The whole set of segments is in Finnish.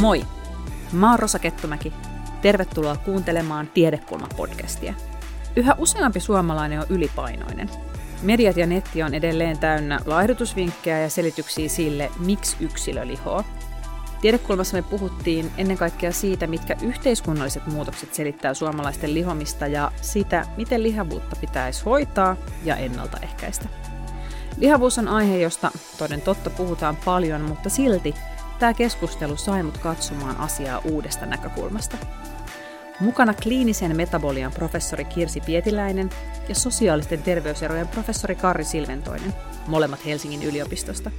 Moi! Mä oon Rosa Kettumäki. Tervetuloa kuuntelemaan Tiedekulma-podcastia. Yhä useampi suomalainen on ylipainoinen. Mediat ja netti on edelleen täynnä laihdutusvinkkejä ja selityksiä sille, miksi yksilö lihoo. Tiedekulmassa me puhuttiin ennen kaikkea siitä, mitkä yhteiskunnalliset muutokset selittää suomalaisten lihomista ja sitä, miten lihavuutta pitäisi hoitaa ja ennaltaehkäistä. Lihavuus on aihe, josta toden totta puhutaan paljon, mutta silti tämä keskustelu sai mut katsomaan asiaa uudesta näkökulmasta. Mukana kliinisen metabolian professori Kirsi Pietiläinen ja sosiaalisten terveyserojen professori Karri Silventoinen, molemmat Helsingin yliopistosta,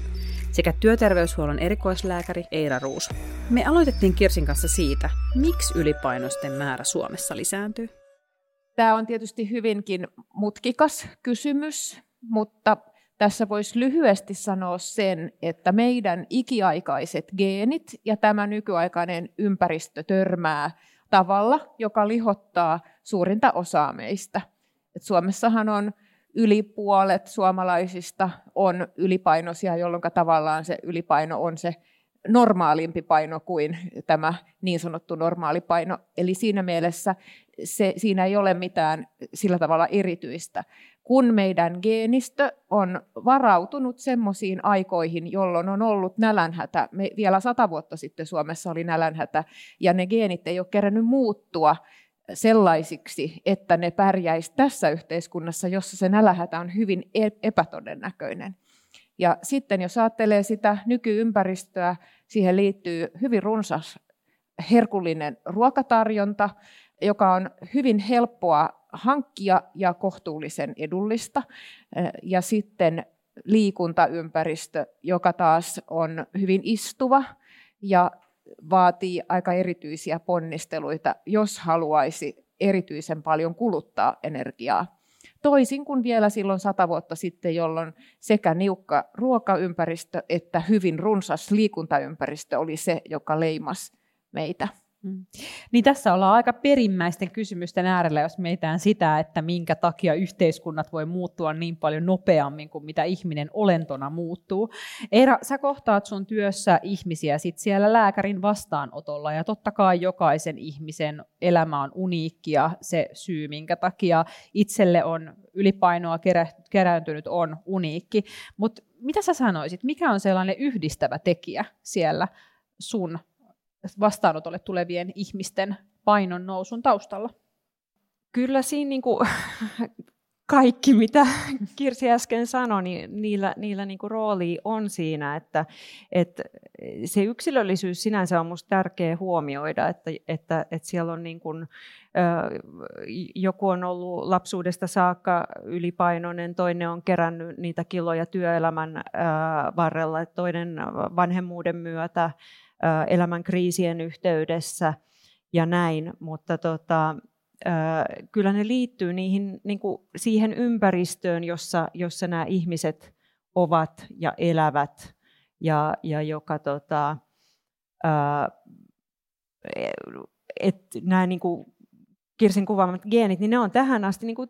sekä työterveyshuollon erikoislääkäri Eira Ruus. Me aloitettiin Kirsin kanssa siitä, miksi ylipainoisten määrä Suomessa lisääntyy. Tämä on tietysti hyvinkin mutkikas kysymys, mutta tässä voisi lyhyesti sanoa sen, että meidän ikiaikaiset geenit ja tämä nykyaikainen ympäristö törmää tavalla, joka lihottaa suurinta osaa meistä. Et Suomessahan on yli puolet suomalaisista on ylipainoisia, jolloin tavallaan se ylipaino on se normaalimpi paino kuin tämä niin sanottu normaali paino. Eli siinä mielessä se, siinä ei ole mitään sillä tavalla erityistä kun meidän geenistö on varautunut semmoisiin aikoihin, jolloin on ollut nälänhätä. Me vielä sata vuotta sitten Suomessa oli nälänhätä, ja ne geenit ei ole kerännyt muuttua sellaisiksi, että ne pärjäisi tässä yhteiskunnassa, jossa se nälänhätä on hyvin e- epätodennäköinen. Ja sitten jos ajattelee sitä nykyympäristöä, siihen liittyy hyvin runsas herkullinen ruokatarjonta, joka on hyvin helppoa hankkia ja kohtuullisen edullista. Ja sitten liikuntaympäristö, joka taas on hyvin istuva ja vaatii aika erityisiä ponnisteluita, jos haluaisi erityisen paljon kuluttaa energiaa. Toisin kuin vielä silloin sata vuotta sitten, jolloin sekä niukka ruokaympäristö että hyvin runsas liikuntaympäristö oli se, joka leimasi meitä. Mm. Niin tässä ollaan aika perimmäisten kysymysten äärellä, jos meitään sitä, että minkä takia yhteiskunnat voi muuttua niin paljon nopeammin kuin mitä ihminen olentona muuttuu. Eera, sä kohtaat sun työssä ihmisiä sit siellä lääkärin vastaanotolla, ja totta kai jokaisen ihmisen elämä on uniikkia, se syy, minkä takia itselle on ylipainoa kerääntynyt, on uniikki. Mutta mitä sä sanoisit, mikä on sellainen yhdistävä tekijä siellä sun vastaanotolle tulevien ihmisten painon nousun taustalla? Kyllä siinä niin kuin, kaikki, mitä Kirsi äsken sanoi, niin niillä, niillä niin rooli on siinä, että, että se yksilöllisyys sinänsä on minusta tärkeä huomioida, että, että, että siellä on niin kuin, joku on ollut lapsuudesta saakka ylipainoinen, toinen on kerännyt niitä kiloja työelämän varrella, toinen vanhemmuuden myötä elämän kriisien yhteydessä ja näin, mutta tota, kyllä ne liittyy niihin, niin kuin siihen ympäristöön, jossa, jossa nämä ihmiset ovat ja elävät ja, ja joka tota, et nämä niin kuin Kirsin kuvaamat geenit, niin ne on tähän asti niin kuin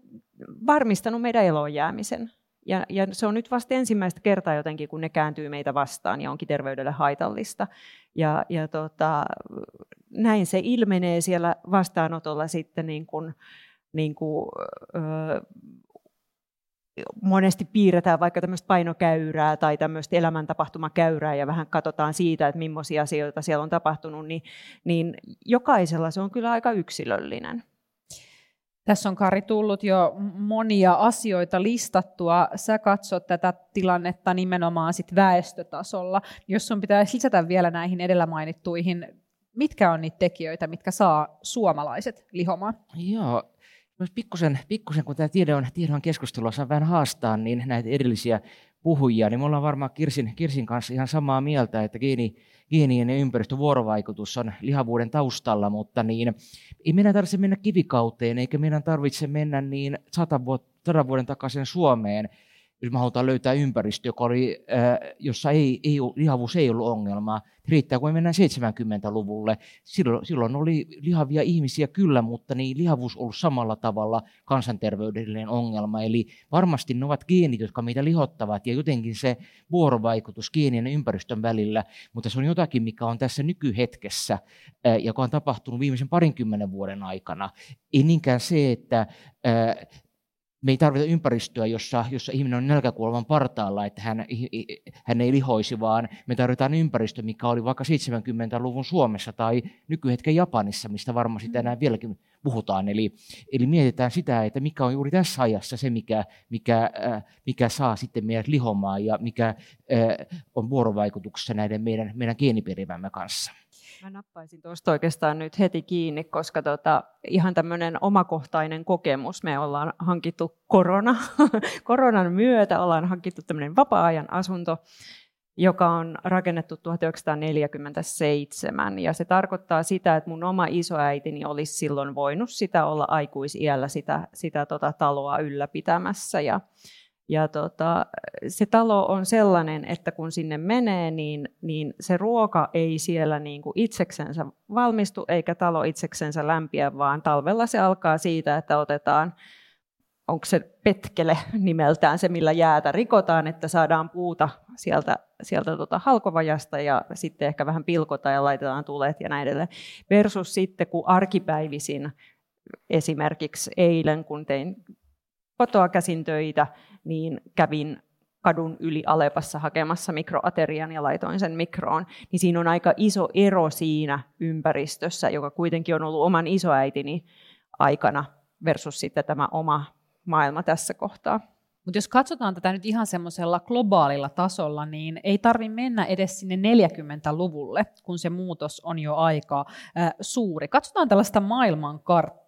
varmistanut meidän elonjäämisen. Ja, ja se on nyt vasta ensimmäistä kertaa jotenkin, kun ne kääntyy meitä vastaan ja onkin terveydelle haitallista. Ja, ja tota, näin se ilmenee siellä vastaanotolla sitten niin kuin, niin kuin, öö, monesti piirretään vaikka tämmöistä painokäyrää tai tämmöistä elämäntapahtumakäyrää ja vähän katsotaan siitä, että millaisia asioita siellä on tapahtunut, niin, niin jokaisella se on kyllä aika yksilöllinen. Tässä on Kari tullut jo monia asioita listattua. Sä katsot tätä tilannetta nimenomaan sit väestötasolla. Jos sun pitäisi lisätä vielä näihin edellä mainittuihin, mitkä on niitä tekijöitä, mitkä saa suomalaiset lihomaan? Joo, pikkusen, pikkusen kun tämä tiede on, tiede on vähän haastaa niin näitä edellisiä puhujia, niin me ollaan varmaan Kirsin, Kirsin kanssa ihan samaa mieltä, että geeni, geenien ja ympäristövuorovaikutus on lihavuuden taustalla, mutta niin, ei meidän tarvitse mennä kivikauteen, eikä meidän tarvitse mennä niin sata vuotta, sadan vuoden takaisin Suomeen, jos me halutaan löytää ympäristö, joka oli, jossa ei, ei, lihavuus ei ollut ongelma, riittää kun me mennään 70-luvulle. Silloin, silloin oli lihavia ihmisiä kyllä, mutta niin lihavuus ollut samalla tavalla kansanterveydellinen ongelma. Eli varmasti ne ovat geenit, jotka meitä lihottavat ja jotenkin se vuorovaikutus geenien ja ympäristön välillä, mutta se on jotakin, mikä on tässä nykyhetkessä, joka on tapahtunut viimeisen parinkymmenen vuoden aikana. Ei niinkään se, että me ei tarvita ympäristöä, jossa, jossa ihminen on nälkäkuoleman partaalla, että hän, hän ei lihoisi, vaan me tarvitaan ympäristö, mikä oli vaikka 70-luvun Suomessa tai nykyhetken Japanissa, mistä varmasti mm. tänään vieläkin puhutaan. Eli, eli mietitään sitä, että mikä on juuri tässä ajassa se, mikä, mikä, äh, mikä saa sitten meidät lihomaan ja mikä äh, on vuorovaikutuksessa näiden meidän, meidän geeniperimämme kanssa. Mä nappaisin tuosta oikeastaan nyt heti kiinni, koska tota, ihan tämmöinen omakohtainen kokemus. Me ollaan hankittu korona, koronan myötä, ollaan hankittu tämmöinen vapaa-ajan asunto, joka on rakennettu 1947. Ja se tarkoittaa sitä, että mun oma isoäitini olisi silloin voinut sitä olla aikuisiällä sitä, sitä tota taloa ylläpitämässä. Ja, ja tota, se talo on sellainen, että kun sinne menee, niin, niin se ruoka ei siellä niin kuin itseksensä valmistu, eikä talo itseksensä lämpiä, vaan talvella se alkaa siitä, että otetaan, onko se petkele nimeltään se, millä jäätä rikotaan, että saadaan puuta sieltä, sieltä tota halkovajasta ja sitten ehkä vähän pilkotaan ja laitetaan tulet ja näin edelleen. Versus sitten, kun arkipäivisin esimerkiksi eilen, kun tein kotoa käsin töitä, niin kävin kadun yli Alepassa hakemassa mikroaterian ja laitoin sen mikroon, niin siinä on aika iso ero siinä ympäristössä, joka kuitenkin on ollut oman isoäitini aikana versus sitten tämä oma maailma tässä kohtaa. Mutta jos katsotaan tätä nyt ihan semmoisella globaalilla tasolla, niin ei tarvi mennä edes sinne 40-luvulle, kun se muutos on jo aika äh, suuri. Katsotaan tällaista maailmankarttaa.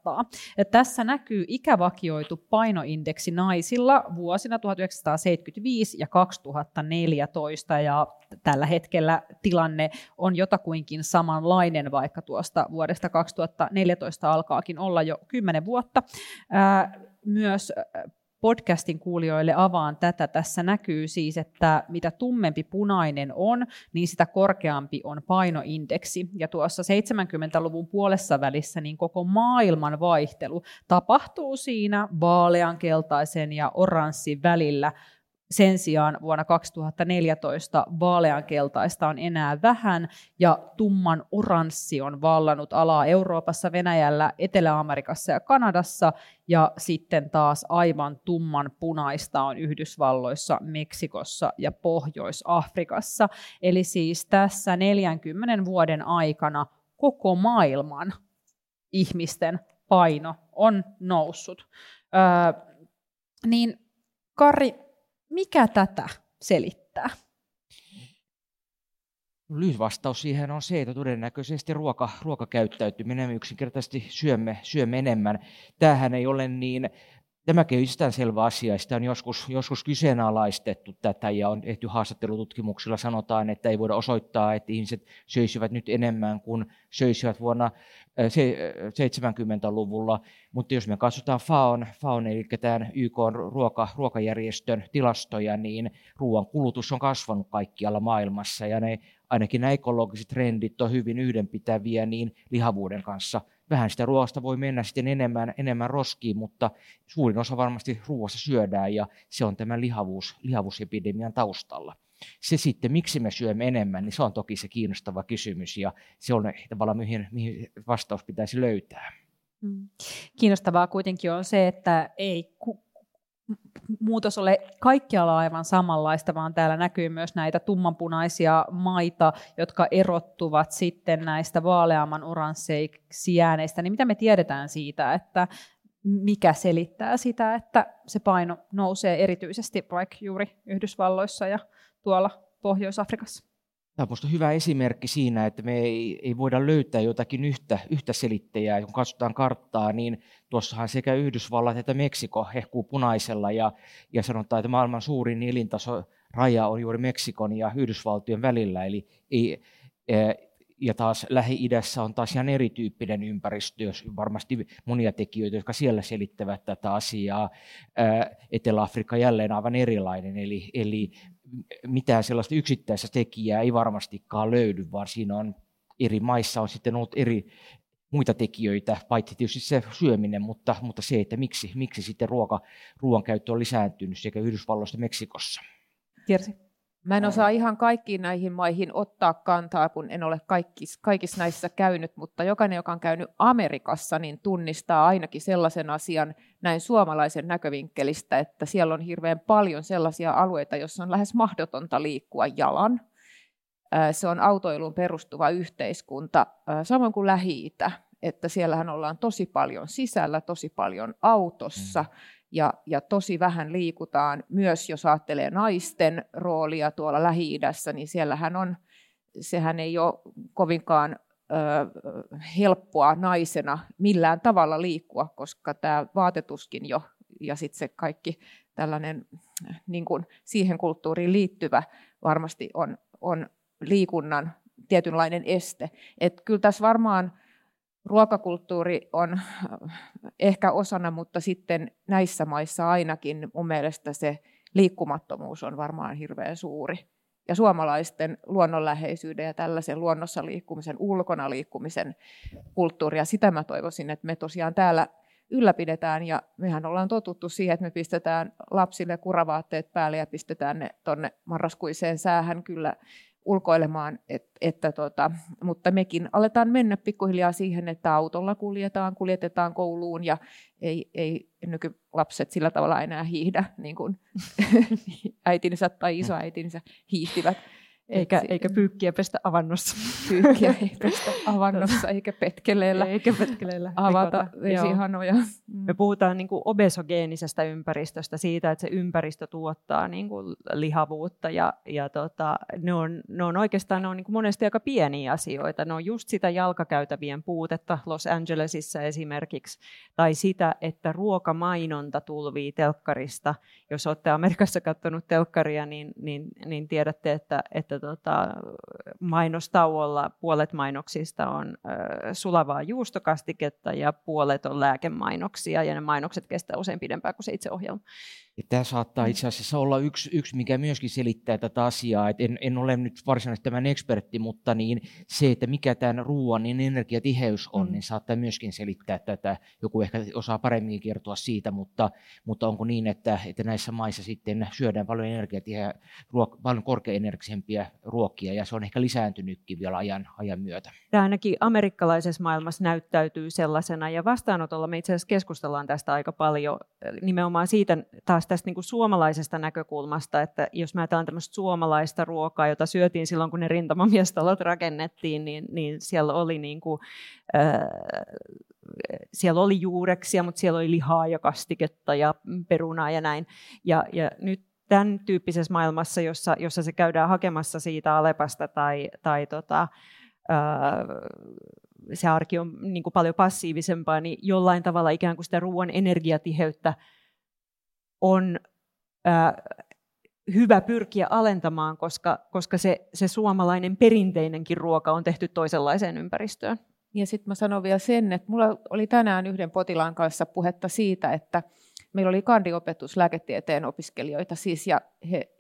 Ja tässä näkyy ikävakioitu painoindeksi naisilla vuosina 1975 ja 2014, ja tällä hetkellä tilanne on jotakuinkin samanlainen, vaikka tuosta vuodesta 2014 alkaakin olla jo 10 vuotta. Myös podcastin kuulijoille avaan tätä. Tässä näkyy siis, että mitä tummempi punainen on, niin sitä korkeampi on painoindeksi. Ja tuossa 70-luvun puolessa välissä niin koko maailman vaihtelu tapahtuu siinä vaaleankeltaisen ja oranssin välillä sen sijaan vuonna 2014 vaaleankeltaista on enää vähän ja tumman oranssi on vallannut alaa Euroopassa, Venäjällä, Etelä-Amerikassa ja Kanadassa ja sitten taas aivan tumman punaista on Yhdysvalloissa, Meksikossa ja Pohjois-Afrikassa. Eli siis tässä 40 vuoden aikana koko maailman ihmisten paino on noussut. Öö, niin Kari, mikä tätä selittää? Lyhyt vastaus siihen on se, että todennäköisesti ruoka, ruokakäyttäytyminen, me yksinkertaisesti syömme, syömme enemmän. Tämähän ei ole niin Tämäkin on selvä asia. Sitä on joskus, joskus kyseenalaistettu tätä ja on tehty haastattelututkimuksilla. Sanotaan, että ei voida osoittaa, että ihmiset söisivät nyt enemmän kuin söisivät vuonna 70-luvulla. Mutta jos me katsotaan FAON, FAON eli tämän YK ruoka, ruokajärjestön tilastoja, niin ruoan kulutus on kasvanut kaikkialla maailmassa ja ne, ainakin nämä ekologiset trendit on hyvin yhdenpitäviä niin lihavuuden kanssa – vähän sitä ruoasta voi mennä sitten enemmän, enemmän roskiin, mutta suurin osa varmasti ruoassa syödään ja se on tämän lihavuus, lihavuusepidemian taustalla. Se sitten, miksi me syömme enemmän, niin se on toki se kiinnostava kysymys ja se on tavallaan mihin, mihin vastaus pitäisi löytää. Mm. Kiinnostavaa kuitenkin on se, että ei muutos ole kaikkialla aivan samanlaista, vaan täällä näkyy myös näitä tummanpunaisia maita, jotka erottuvat sitten näistä vaaleamman oransseiksi jääneistä. Niin mitä me tiedetään siitä, että mikä selittää sitä, että se paino nousee erityisesti vaikka juuri Yhdysvalloissa ja tuolla Pohjois-Afrikassa? Tämä on minusta hyvä esimerkki siinä, että me ei, ei voida löytää jotakin yhtä, yhtä selittäjää. Kun katsotaan karttaa, niin tuossahan sekä Yhdysvallat että Meksiko hehkuu punaisella ja, ja sanotaan, että maailman suurin elintaso raja on juuri Meksikon ja Yhdysvaltojen välillä. Eli ei, ja taas Lähi-idässä on taas ihan erityyppinen ympäristö, jos varmasti monia tekijöitä, jotka siellä selittävät tätä asiaa. Etelä-Afrikka jälleen aivan erilainen, eli, eli mitään sellaista yksittäistä tekijää ei varmastikaan löydy, vaan siinä on eri maissa on sitten ollut eri, muita tekijöitä, paitsi tietysti se syöminen, mutta, mutta se, että miksi, miksi sitten ruoka, ruoan käyttö on lisääntynyt sekä Yhdysvalloissa että Meksikossa. Kiersi. Mä en osaa ihan kaikkiin näihin maihin ottaa kantaa, kun en ole kaikissa, kaikissa näissä käynyt, mutta jokainen, joka on käynyt Amerikassa, niin tunnistaa ainakin sellaisen asian näin suomalaisen näkövinkkelistä, että siellä on hirveän paljon sellaisia alueita, joissa on lähes mahdotonta liikkua jalan. Se on autoiluun perustuva yhteiskunta, samoin kuin Lähi-Itä, että siellähän ollaan tosi paljon sisällä, tosi paljon autossa, mm ja, ja tosi vähän liikutaan. Myös jos ajattelee naisten roolia tuolla Lähi-idässä, niin siellähän on, sehän ei ole kovinkaan ö, helppoa naisena millään tavalla liikkua, koska tämä vaatetuskin jo ja sitten se kaikki tällainen niin kuin siihen kulttuuriin liittyvä varmasti on, on liikunnan tietynlainen este. Et kyllä tässä varmaan ruokakulttuuri on äh, ehkä osana, mutta sitten näissä maissa ainakin mun mielestä se liikkumattomuus on varmaan hirveän suuri. Ja suomalaisten luonnonläheisyyden ja tällaisen luonnossa liikkumisen, ulkona liikkumisen kulttuuria, sitä mä toivoisin, että me tosiaan täällä ylläpidetään ja mehän ollaan totuttu siihen, että me pistetään lapsille kuravaatteet päälle ja pistetään ne tuonne marraskuiseen säähän kyllä ulkoilemaan, et, että tota, mutta mekin aletaan mennä pikkuhiljaa siihen, että autolla kuljetaan, kuljetetaan kouluun ja ei, ei nykylapset sillä tavalla enää hiihdä niin kuin äitinsä tai isoäitinsä hiihtivät. Eikä, Et, eikä pyykkiä pestä avannossa. Pyykkiä ei pestä avannossa, eikä petkeleellä. Eikä petkeleellä. Avata vesihanoja. Me puhutaan niin kuin obesogeenisestä ympäristöstä, siitä, että se ympäristö tuottaa niin kuin lihavuutta. Ja, ja tota, ne, on, ne on oikeastaan ne on niin kuin monesti aika pieniä asioita. Ne on just sitä jalkakäytävien puutetta Los Angelesissa esimerkiksi. Tai sitä, että ruokamainonta tulvii telkkarista. Jos olette Amerikassa katsonut telkkaria, niin, niin, niin tiedätte, että, että että tota, mainostauolla puolet mainoksista on ö, sulavaa juustokastiketta ja puolet on lääkemainoksia ja ne mainokset kestää usein pidempään kuin se itse ohjelma. Ja tämä saattaa mm. itse asiassa olla yksi, yksi mikä myöskin selittää tätä asiaa. Et en, en ole nyt varsinaisesti tämän ekspertti, mutta niin se, että mikä tämän ruoan niin energiatiheys on, mm. niin saattaa myöskin selittää tätä. Joku ehkä osaa paremmin kertoa siitä, mutta, mutta onko niin, että, että näissä maissa sitten syödään paljon energiatiheä, ruok, paljon korkeaenergisempia ruokia, ja se on ehkä lisääntynytkin vielä ajan, ajan myötä. Tämä ainakin amerikkalaisessa maailmassa näyttäytyy sellaisena, ja vastaanotolla me itse asiassa keskustellaan tästä aika paljon, nimenomaan siitä taas taas tästä niin kuin suomalaisesta näkökulmasta, että jos mä ajatellaan tämmöistä suomalaista ruokaa, jota syötiin silloin, kun ne rintamamiestalot rakennettiin, niin, niin siellä oli niin kuin, äh, siellä oli juureksia, mutta siellä oli lihaa ja kastiketta ja perunaa ja näin. Ja, ja nyt tämän tyyppisessä maailmassa, jossa, jossa se käydään hakemassa siitä Alepasta tai, tai tota, se arki on niin kuin paljon passiivisempaa, niin jollain tavalla ikään kuin sitä ruoan energiatiheyttä on hyvä pyrkiä alentamaan, koska, koska se, se suomalainen perinteinenkin ruoka on tehty toisenlaiseen ympäristöön. Ja sitten mä sanon vielä sen, että mulla oli tänään yhden potilaan kanssa puhetta siitä, että meillä oli kandiopetus lääketieteen opiskelijoita siis, ja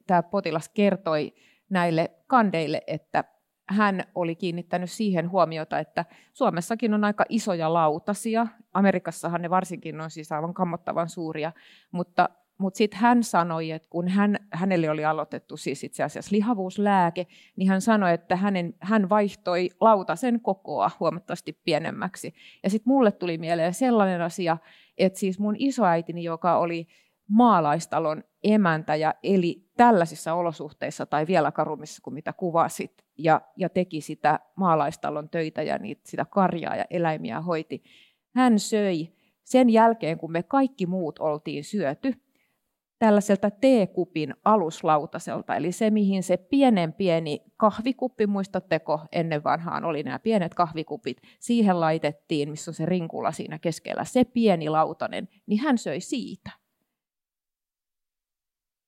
tämä potilas kertoi näille kandeille, että hän oli kiinnittänyt siihen huomiota, että Suomessakin on aika isoja lautasia. Amerikassahan ne varsinkin on siis aivan kammottavan suuria, mutta mutta sitten hän sanoi, että kun hän, hänelle oli aloitettu siis itse asiassa lihavuuslääke, niin hän sanoi, että hänen, hän vaihtoi lautasen kokoa huomattavasti pienemmäksi. Ja sitten mulle tuli mieleen sellainen asia, että siis mun isoäitini, joka oli maalaistalon emäntä ja eli tällaisissa olosuhteissa tai vielä karummissa kuin mitä kuvasit, ja, ja teki sitä maalaistalon töitä ja niitä, sitä karjaa ja eläimiä hoiti. Hän söi sen jälkeen, kun me kaikki muut oltiin syöty, tällaiselta teekupin aluslautaselta, eli se, mihin se pienen pieni kahvikuppi, muistatteko, ennen vanhaan oli nämä pienet kahvikupit, siihen laitettiin, missä on se rinkula siinä keskellä, se pieni lautanen, niin hän söi siitä.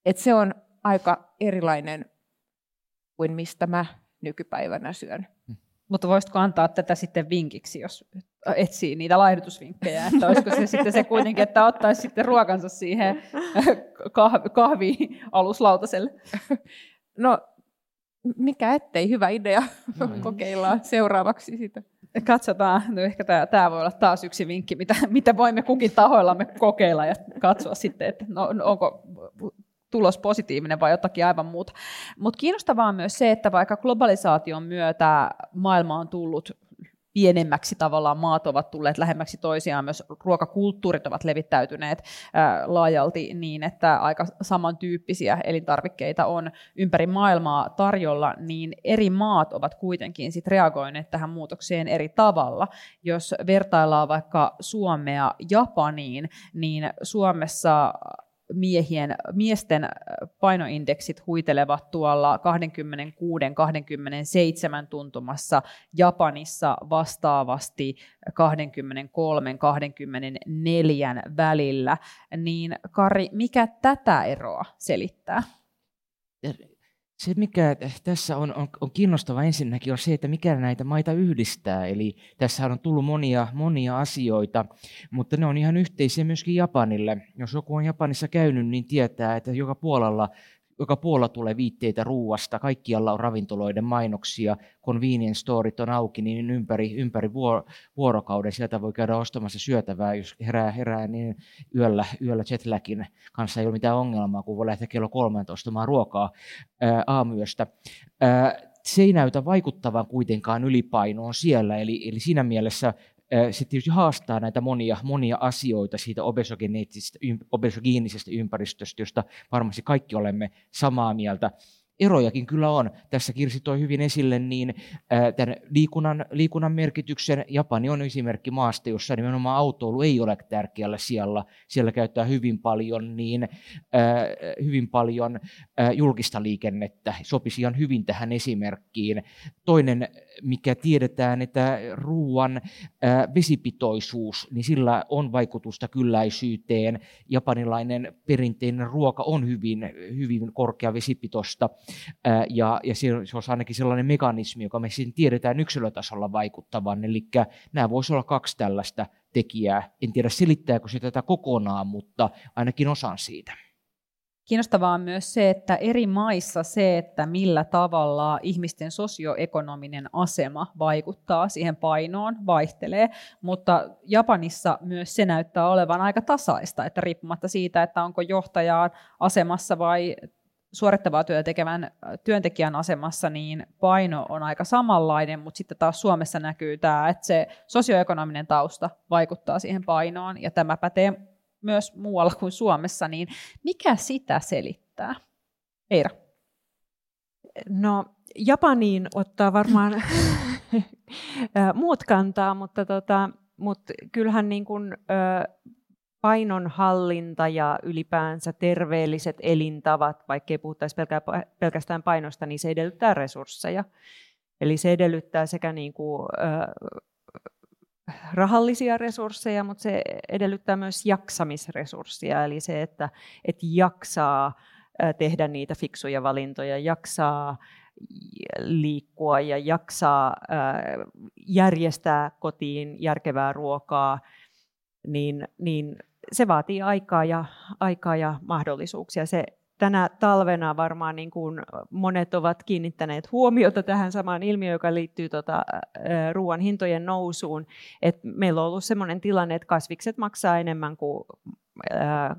Et se on aika erilainen kuin mistä mä nykypäivänä syön. Mutta voisitko antaa tätä sitten vinkiksi, jos etsii niitä laihdutusvinkkejä, että olisiko se sitten se kuitenkin, että ottaisi sitten ruokansa siihen kahvialuslautaselle? No, mikä ettei, hyvä idea. No, Kokeillaan seuraavaksi sitä. Katsotaan, no ehkä tämä, tämä voi olla taas yksi vinkki, mitä, mitä voimme kukin tahoillamme kokeilla ja katsoa sitten, että no, no onko tulos positiivinen vai jotakin aivan muuta. Mutta kiinnostavaa on myös se, että vaikka globalisaation myötä maailma on tullut pienemmäksi tavallaan maat ovat tulleet lähemmäksi toisiaan, myös ruokakulttuurit ovat levittäytyneet laajalti niin, että aika samantyyppisiä elintarvikkeita on ympäri maailmaa tarjolla, niin eri maat ovat kuitenkin sit reagoineet tähän muutokseen eri tavalla. Jos vertaillaan vaikka Suomea Japaniin, niin Suomessa miehien, miesten äh, painoindeksit huitelevat tuolla 26-27 tuntumassa, Japanissa vastaavasti 23-24 välillä. Niin Kari, mikä tätä eroa selittää? Se, mikä tässä on, on, on kiinnostava ensinnäkin, on se, että mikä näitä maita yhdistää. Eli tässä on tullut monia, monia asioita, mutta ne on ihan yhteisiä myöskin Japanille. Jos joku on Japanissa käynyt, niin tietää, että joka puolella joka puolella tulee viitteitä ruuasta, kaikkialla on ravintoloiden mainoksia, convenience storit on auki, niin ympäri, ympäri vuorokauden sieltä voi käydä ostamassa syötävää, jos herää, herää niin yöllä, yöllä jetlagin kanssa ei ole mitään ongelmaa, kun voi lähteä kello 13 ostamaan ruokaa ää, aamuyöstä. Ää, se ei näytä vaikuttavan kuitenkaan ylipainoon siellä, eli, eli siinä mielessä se tietysti haastaa näitä monia, monia asioita siitä obesogeenisesta ympäristöstä, josta varmasti kaikki olemme samaa mieltä erojakin kyllä on. Tässä Kirsi toi hyvin esille niin tämän liikunnan, liikunnan merkityksen. Japani on esimerkki maasta, jossa nimenomaan autoilu ei ole tärkeällä siellä. Siellä käyttää hyvin paljon, niin, hyvin paljon julkista liikennettä. Sopisi ihan hyvin tähän esimerkkiin. Toinen, mikä tiedetään, että ruoan vesipitoisuus, niin sillä on vaikutusta kylläisyyteen. Japanilainen perinteinen ruoka on hyvin, hyvin korkea vesipitoista ja, ja se, olisi ainakin sellainen mekanismi, joka me siinä tiedetään yksilötasolla vaikuttavan. Eli nämä voisi olla kaksi tällaista tekijää. En tiedä selittääkö se tätä kokonaan, mutta ainakin osan siitä. Kiinnostavaa on myös se, että eri maissa se, että millä tavalla ihmisten sosioekonominen asema vaikuttaa siihen painoon, vaihtelee, mutta Japanissa myös se näyttää olevan aika tasaista, että riippumatta siitä, että onko johtajaan asemassa vai suorittavaa työtä tekevän työntekijän asemassa, niin paino on aika samanlainen, mutta sitten taas Suomessa näkyy tämä, että se sosioekonominen tausta vaikuttaa siihen painoon, ja tämä pätee myös muualla kuin Suomessa, niin mikä sitä selittää? Eira. No, Japaniin ottaa varmaan muut kantaa, mutta, tota, mutta kyllähän niin kuin, painonhallinta ja ylipäänsä terveelliset elintavat, vaikkei puhuttaisi pelkästään painosta, niin se edellyttää resursseja. Eli se edellyttää sekä niin kuin, rahallisia resursseja, mutta se edellyttää myös jaksamisresursseja, eli se, että, että jaksaa tehdä niitä fiksuja valintoja, jaksaa liikkua ja jaksaa järjestää kotiin järkevää ruokaa, niin, niin se vaatii aikaa ja, aikaa ja mahdollisuuksia. Se tänä talvena varmaan niin kuin monet ovat kiinnittäneet huomiota tähän samaan ilmiöön, joka liittyy tota, ruoan hintojen nousuun. Et meillä on ollut sellainen tilanne, että kasvikset maksaa enemmän kuin ää,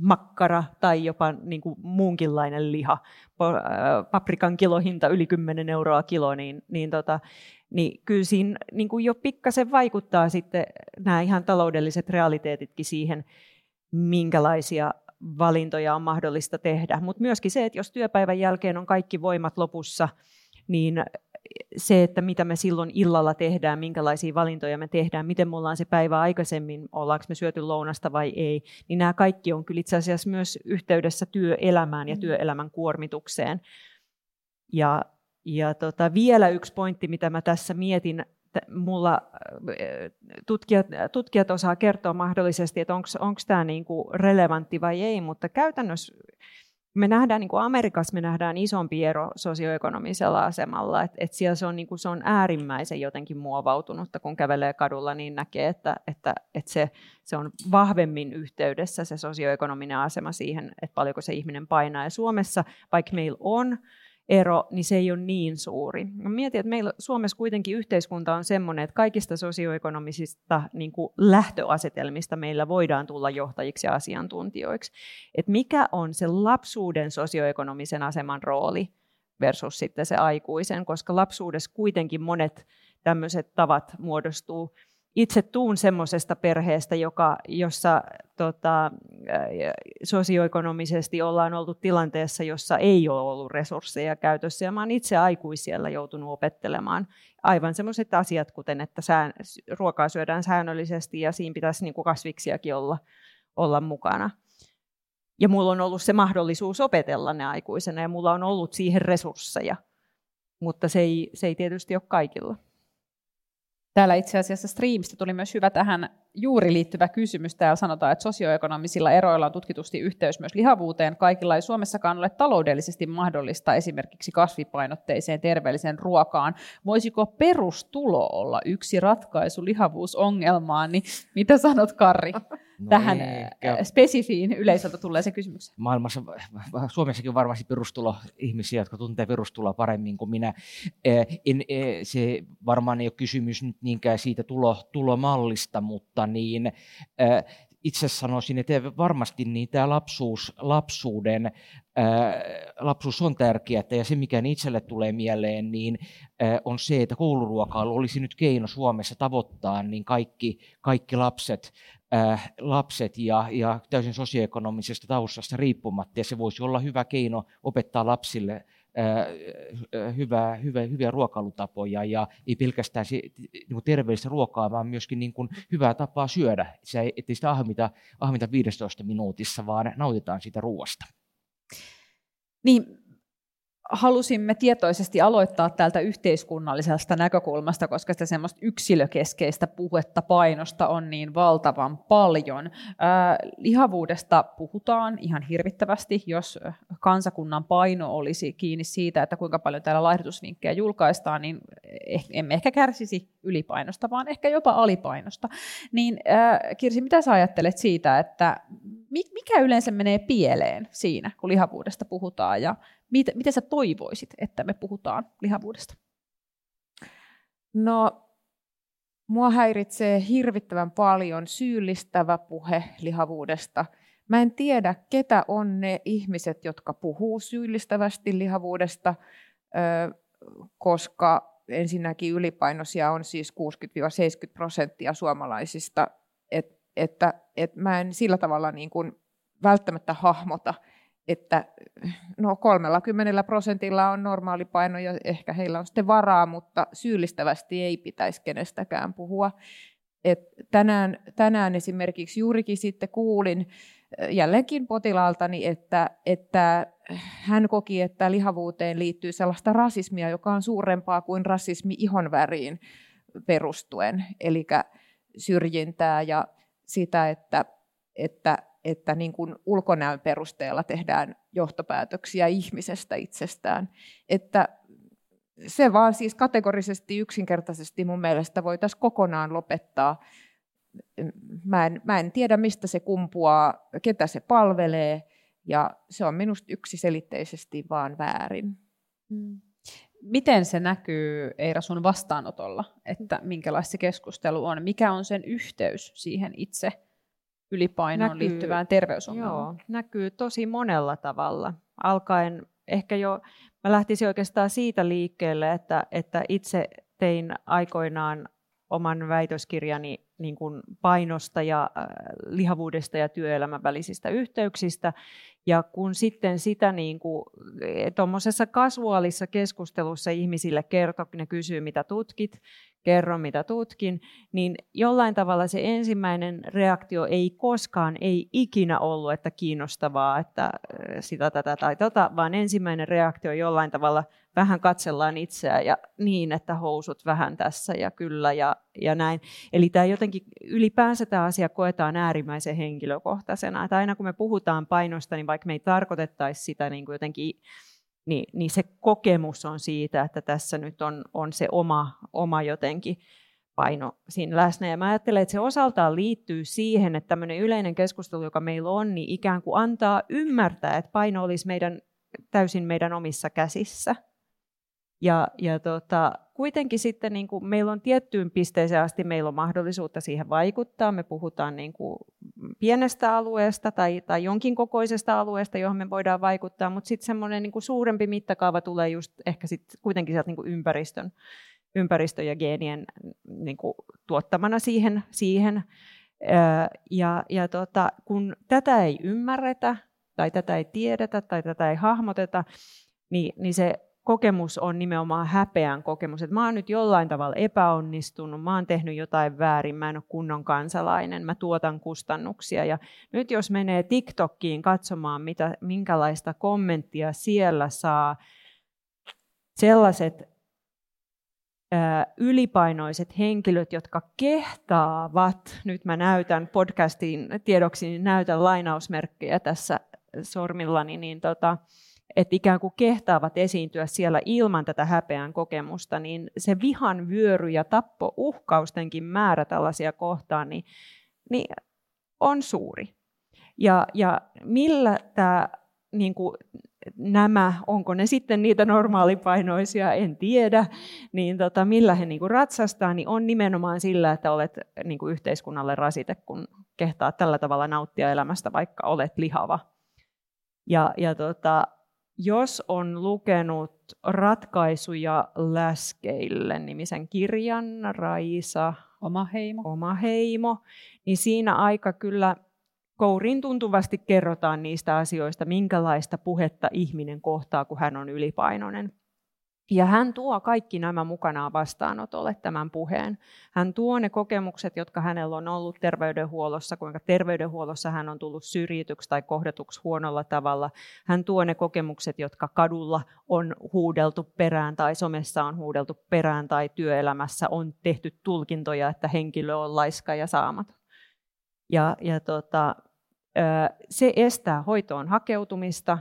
makkara tai jopa niin kuin muunkinlainen liha. Paprikan kilohinta yli 10 euroa kilo, niin, niin tota, niin kyllä siinä niin kuin jo pikkasen vaikuttaa sitten nämä ihan taloudelliset realiteetitkin siihen, minkälaisia valintoja on mahdollista tehdä. Mutta myöskin se, että jos työpäivän jälkeen on kaikki voimat lopussa, niin se, että mitä me silloin illalla tehdään, minkälaisia valintoja me tehdään, miten me ollaan se päivä aikaisemmin, ollaanko me syöty lounasta vai ei, niin nämä kaikki on kyllä itse asiassa myös yhteydessä työelämään ja mm. työelämän kuormitukseen. Ja ja tota, vielä yksi pointti, mitä mä tässä mietin, mulla tutkijat, tutkijat osaa kertoa mahdollisesti, että onko tämä niinku relevantti vai ei, mutta käytännössä me nähdään, niin kuin Amerikassa me nähdään isompi ero sosioekonomisella asemalla, että et siellä se on, niin kuin, se on äärimmäisen jotenkin muovautunutta, kun kävelee kadulla, niin näkee, että, että, että se, se on vahvemmin yhteydessä se sosioekonominen asema siihen, että paljonko se ihminen painaa. Ja Suomessa, vaikka meillä on ero, niin se ei ole niin suuri. Mä mietin, että meillä Suomessa kuitenkin yhteiskunta on sellainen, että kaikista sosioekonomisista niin kuin lähtöasetelmista meillä voidaan tulla johtajiksi ja asiantuntijoiksi. Et mikä on se lapsuuden sosioekonomisen aseman rooli versus sitten se aikuisen, koska lapsuudessa kuitenkin monet tämmöiset tavat muodostuu itse tuun semmoisesta perheestä, joka, jossa tota, sosioekonomisesti ollaan oltu tilanteessa, jossa ei ole ollut resursseja käytössä. Ja mä olen itse aikuisiellä joutunut opettelemaan aivan semmoiset asiat, kuten että sään, ruokaa syödään säännöllisesti ja siinä pitäisi niin kuin kasviksiakin olla, olla mukana. Ja mulla on ollut se mahdollisuus opetella ne aikuisena ja mulla on ollut siihen resursseja, mutta se ei, se ei tietysti ole kaikilla. Täällä itse asiassa Streamista tuli myös hyvä tähän juuri liittyvä kysymys. Täällä sanotaan, että sosioekonomisilla eroilla on tutkitusti yhteys myös lihavuuteen. Kaikilla ei Suomessakaan ole taloudellisesti mahdollista esimerkiksi kasvipainotteiseen terveelliseen ruokaan. Voisiko perustulo olla yksi ratkaisu lihavuusongelmaan? Niin mitä sanot, Karri? no tähän eikä. Äh, spesifiin yleisöltä tulee se kysymys. Maailmassa, Suomessakin on varmasti perustulo ihmisiä, jotka tuntee perustuloa paremmin kuin minä. En, se varmaan ei ole kysymys nyt niinkään siitä tulo, tulomallista, mutta niin, itse sanoisin, että varmasti niin tämä lapsuus, lapsuuden, ää, lapsuus on tärkeää, ja se mikä itselle tulee mieleen, niin ää, on se, että kouluruokailu olisi nyt keino Suomessa tavoittaa niin kaikki, kaikki lapset äh, lapset ja, ja täysin sosioekonomisesta taustasta riippumatta, ja se voisi olla hyvä keino opettaa lapsille hyvää, hyvä, hyviä ruokailutapoja ja ei pelkästään se, niin kuin terveellistä ruokaa, vaan myöskin niin kuin hyvää tapaa syödä. Se, ettei sitä ahmita, ahmita 15 minuutissa, vaan nautitaan siitä ruoasta. Niin, halusimme tietoisesti aloittaa täältä yhteiskunnallisesta näkökulmasta, koska sitä semmoista yksilökeskeistä puhetta painosta on niin valtavan paljon. Ää, lihavuudesta puhutaan ihan hirvittävästi, jos kansakunnan paino olisi kiinni siitä, että kuinka paljon täällä laihdutusvinkkejä julkaistaan, niin eh, emme ehkä kärsisi ylipainosta, vaan ehkä jopa alipainosta. Niin ää, Kirsi, mitä sä ajattelet siitä, että mikä yleensä menee pieleen siinä, kun lihavuudesta puhutaan ja Miten, miten sä toivoisit, että me puhutaan lihavuudesta? No, mua häiritsee hirvittävän paljon syyllistävä puhe lihavuudesta. Mä en tiedä, ketä on ne ihmiset, jotka puhuu syyllistävästi lihavuudesta, koska ensinnäkin ylipainoisia on siis 60-70 prosenttia suomalaisista, et, että et mä en sillä tavalla niin kuin välttämättä hahmota, että no 30 prosentilla on normaali paino ja ehkä heillä on sitten varaa, mutta syyllistävästi ei pitäisi kenestäkään puhua. Et tänään, tänään esimerkiksi juurikin sitten kuulin äh, jälleenkin potilaaltani, että, että hän koki, että lihavuuteen liittyy sellaista rasismia, joka on suurempaa kuin rasismi ihonväriin perustuen, eli syrjintää ja sitä, että, että että niin kuin ulkonäön perusteella tehdään johtopäätöksiä ihmisestä itsestään. Että se vaan siis kategorisesti yksinkertaisesti mun mielestä voitaisiin kokonaan lopettaa. Mä en, mä en tiedä, mistä se kumpuaa, ketä se palvelee, ja se on minusta yksiselitteisesti vaan väärin. Mm. Miten se näkyy, Eira, sun vastaanotolla, että minkälaista keskustelu on? Mikä on sen yhteys siihen itse ylipainoon näkyy, liittyvään terveysongelmaan? Joo, näkyy tosi monella tavalla. Alkaen ehkä jo, mä lähtisin oikeastaan siitä liikkeelle, että, että itse tein aikoinaan oman väitöskirjani niin kuin painosta ja äh, lihavuudesta ja työelämän välisistä yhteyksistä. Ja kun sitten sitä niin kuin, tuommoisessa kasuaalissa keskustelussa ihmisille kertoo, ne kysyy mitä tutkit, kerro mitä tutkin, niin jollain tavalla se ensimmäinen reaktio ei koskaan, ei ikinä ollut, että kiinnostavaa, että sitä, tätä tai tota, vaan ensimmäinen reaktio jollain tavalla vähän katsellaan itseä ja niin, että housut vähän tässä ja kyllä ja, ja näin. Eli tämä jotenkin ylipäänsä tämä asia koetaan äärimmäisen henkilökohtaisena. Että aina kun me puhutaan painosta, niin vaikka me ei tarkoitettaisi sitä niin kuin jotenkin niin, niin se kokemus on siitä, että tässä nyt on, on se oma, oma jotenkin paino siinä läsnä. Ja mä ajattelen, että se osaltaan liittyy siihen, että tämmöinen yleinen keskustelu, joka meillä on, niin ikään kuin antaa ymmärtää, että paino olisi meidän, täysin meidän omissa käsissä. Ja, ja tota, kuitenkin sitten niin kuin meillä on tiettyyn pisteeseen asti meillä on mahdollisuutta siihen vaikuttaa. Me puhutaan niin kuin pienestä alueesta tai, tai jonkin kokoisesta alueesta, johon me voidaan vaikuttaa, mutta sitten semmoinen niin suurempi mittakaava tulee just ehkä sitten kuitenkin sieltä niin kuin ympäristön, ympäristön ja geenien niin kuin tuottamana siihen. siihen. Ja, ja tota, kun tätä ei ymmärretä tai tätä ei tiedetä tai tätä ei hahmoteta, niin, niin se kokemus on nimenomaan häpeän kokemus, että mä oon nyt jollain tavalla epäonnistunut, mä oon tehnyt jotain väärin, mä en ole kunnon kansalainen, mä tuotan kustannuksia. Ja nyt jos menee TikTokkiin katsomaan, mitä, minkälaista kommenttia siellä saa sellaiset ylipainoiset henkilöt, jotka kehtaavat, nyt mä näytän podcastin tiedoksi, niin näytän lainausmerkkejä tässä sormillani, niin tota, että ikään kuin kehtaavat esiintyä siellä ilman tätä häpeän kokemusta, niin se vihan vyöry ja tappo uhkaustenkin määrä tällaisia kohtaan, niin, niin on suuri. Ja, ja millä tämä, niin kuin, nämä, onko ne sitten niitä normaalipainoisia, en tiedä, niin tota, millä he niin kuin ratsastaa, niin on nimenomaan sillä, että olet niin kuin yhteiskunnalle rasite, kun kehtaa tällä tavalla nauttia elämästä, vaikka olet lihava. Ja, ja tota, jos on lukenut Ratkaisuja läskeille nimisen kirjan, Raisa, Oma heimo. Oma heimo, niin siinä aika kyllä kourin tuntuvasti kerrotaan niistä asioista, minkälaista puhetta ihminen kohtaa, kun hän on ylipainoinen. Ja hän tuo kaikki nämä mukanaan vastaanotolle tämän puheen. Hän tuo ne kokemukset, jotka hänellä on ollut terveydenhuollossa, kuinka terveydenhuollossa hän on tullut syrjityksi tai kohdatuksi huonolla tavalla. Hän tuo ne kokemukset, jotka kadulla on huudeltu perään tai somessa on huudeltu perään tai työelämässä on tehty tulkintoja, että henkilö on laiska ja saamaton. Ja, ja tota, se estää hoitoon hakeutumista,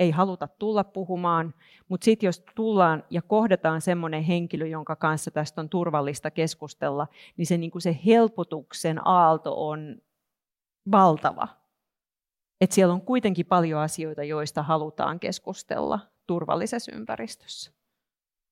ei haluta tulla puhumaan, mutta sitten jos tullaan ja kohdataan semmoinen henkilö, jonka kanssa tästä on turvallista keskustella, niin se, niin kuin se helpotuksen aalto on valtava. Et siellä on kuitenkin paljon asioita, joista halutaan keskustella turvallisessa ympäristössä.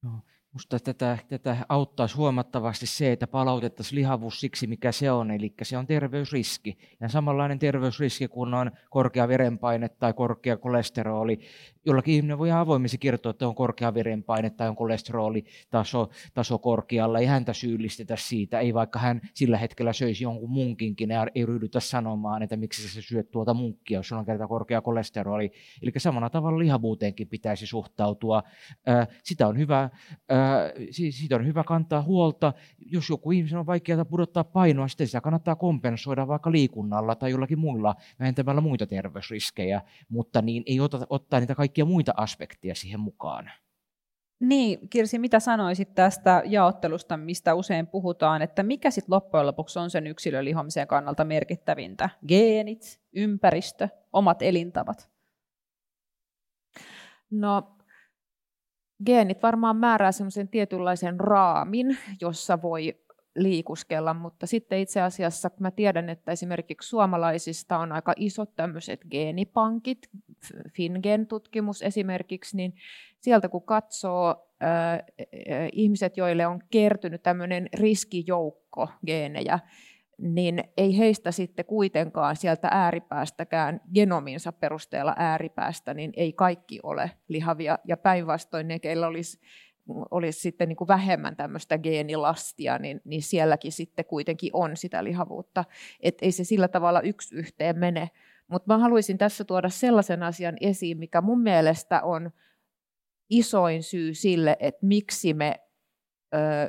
No. Minusta tätä, tätä auttaisi huomattavasti se, että palautettaisiin lihavuus siksi, mikä se on, eli se on terveysriski. Ja samanlainen terveysriski, kun on korkea verenpaine tai korkea kolesteroli, jollakin ihminen voi avoimesti kertoa, että on korkea verenpaine tai on kolesterolitaso taso korkealla, ei häntä syyllistetä siitä, ei vaikka hän sillä hetkellä söisi jonkun munkinkin, ja ei ryhdytä sanomaan, että miksi sä syöt tuota munkkia, jos on kerta korkea kolesteroli. Eli samalla tavalla lihavuuteenkin pitäisi suhtautua. Sitä on hyvä, siitä on hyvä kantaa huolta. Jos joku ihmisen on vaikeaa pudottaa painoa, sitten sitä kannattaa kompensoida vaikka liikunnalla tai jollakin muilla vähentämällä muita terveysriskejä, mutta niin ei ota, ottaa niitä kaikkia muita aspekteja siihen mukaan. Niin, Kirsi, mitä sanoisit tästä jaottelusta, mistä usein puhutaan, että mikä sitten loppujen lopuksi on sen yksilön lihomisen kannalta merkittävintä? Geenit, ympäristö, omat elintavat? No, geenit varmaan määrää semmoisen tietynlaisen raamin, jossa voi liikuskella, mutta sitten itse asiassa mä tiedän, että esimerkiksi suomalaisista on aika isot tämmöiset geenipankit, FinGen-tutkimus esimerkiksi, niin sieltä kun katsoo äh, ihmiset, joille on kertynyt tämmöinen riskijoukko geenejä, niin ei heistä sitten kuitenkaan sieltä ääripäästäkään genominsa perusteella ääripäästä, niin ei kaikki ole lihavia. Ja päinvastoin ne, keillä olisi olisi sitten niin kuin vähemmän tämmöistä geenilastia, niin, niin sielläkin sitten kuitenkin on sitä lihavuutta. Että ei se sillä tavalla yksi yhteen mene. Mutta mä haluaisin tässä tuoda sellaisen asian esiin, mikä mun mielestä on isoin syy sille, että miksi me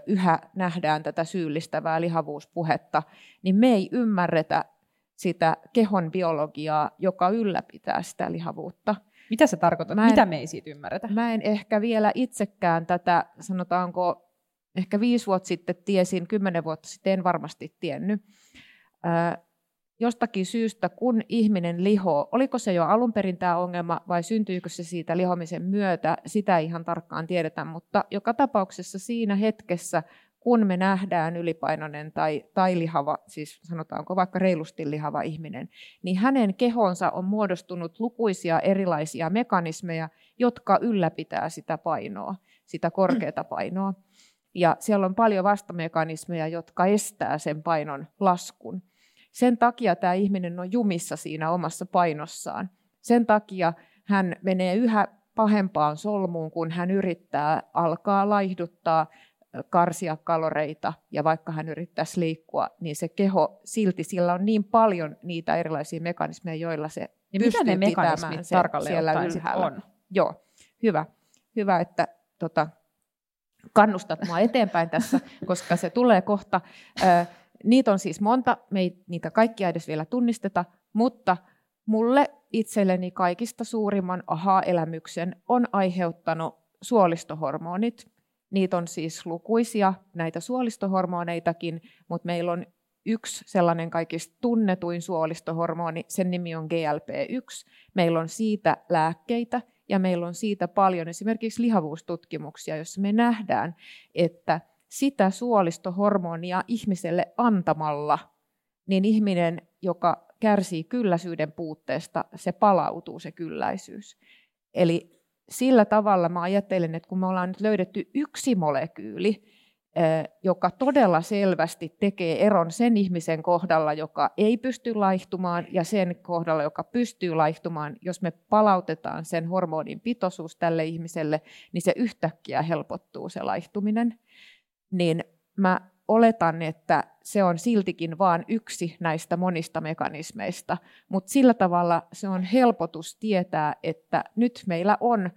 yhä nähdään tätä syyllistävää lihavuuspuhetta, niin me ei ymmärretä sitä kehon biologiaa, joka ylläpitää sitä lihavuutta. Mitä se tarkoittaa? Mä en- Mitä me ei siitä ymmärretä? Mä en ehkä vielä itsekään tätä, sanotaanko ehkä viisi vuotta sitten tiesin, kymmenen vuotta sitten en varmasti tiennyt. Jostakin syystä, kun ihminen lihoo, oliko se jo alun perin tämä ongelma vai syntyykö se siitä lihomisen myötä, sitä ei ihan tarkkaan tiedetä, mutta joka tapauksessa siinä hetkessä, kun me nähdään ylipainoinen tai, tai lihava, siis sanotaanko vaikka reilusti lihava ihminen, niin hänen kehonsa on muodostunut lukuisia erilaisia mekanismeja, jotka ylläpitää sitä painoa, sitä korkeata painoa. Ja siellä on paljon vastamekanismeja, jotka estää sen painon laskun. Sen takia tämä ihminen on jumissa siinä omassa painossaan. Sen takia hän menee yhä pahempaan solmuun, kun hän yrittää alkaa laihduttaa, karsia kaloreita ja vaikka hän yrittäisi liikkua, niin se keho silti, sillä on niin paljon niitä erilaisia mekanismeja, joilla se Ja mitä pystyy ne pitämään tarkalleen siellä ylhäällä. on? Joo, hyvä. Hyvä, että tota, kannustat mua eteenpäin tässä, koska se tulee kohta. Ö, niitä on siis monta, me ei niitä kaikkia edes vielä tunnisteta, mutta mulle itselleni kaikista suurimman aha-elämyksen on aiheuttanut suolistohormonit. Niitä on siis lukuisia, näitä suolistohormoneitakin, mutta meillä on yksi sellainen kaikista tunnetuin suolistohormoni, sen nimi on GLP-1. Meillä on siitä lääkkeitä ja meillä on siitä paljon esimerkiksi lihavuustutkimuksia, joissa me nähdään, että sitä suolistohormonia ihmiselle antamalla, niin ihminen, joka kärsii kylläisyyden puutteesta, se palautuu se kylläisyys. Eli sillä tavalla mä ajattelen, että kun me ollaan nyt löydetty yksi molekyyli, joka todella selvästi tekee eron sen ihmisen kohdalla, joka ei pysty laihtumaan, ja sen kohdalla, joka pystyy laihtumaan. Jos me palautetaan sen hormonin pitoisuus tälle ihmiselle, niin se yhtäkkiä helpottuu se laihtuminen. Niin mä oletan, että se on siltikin vain yksi näistä monista mekanismeista, mutta sillä tavalla se on helpotus tietää, että nyt meillä on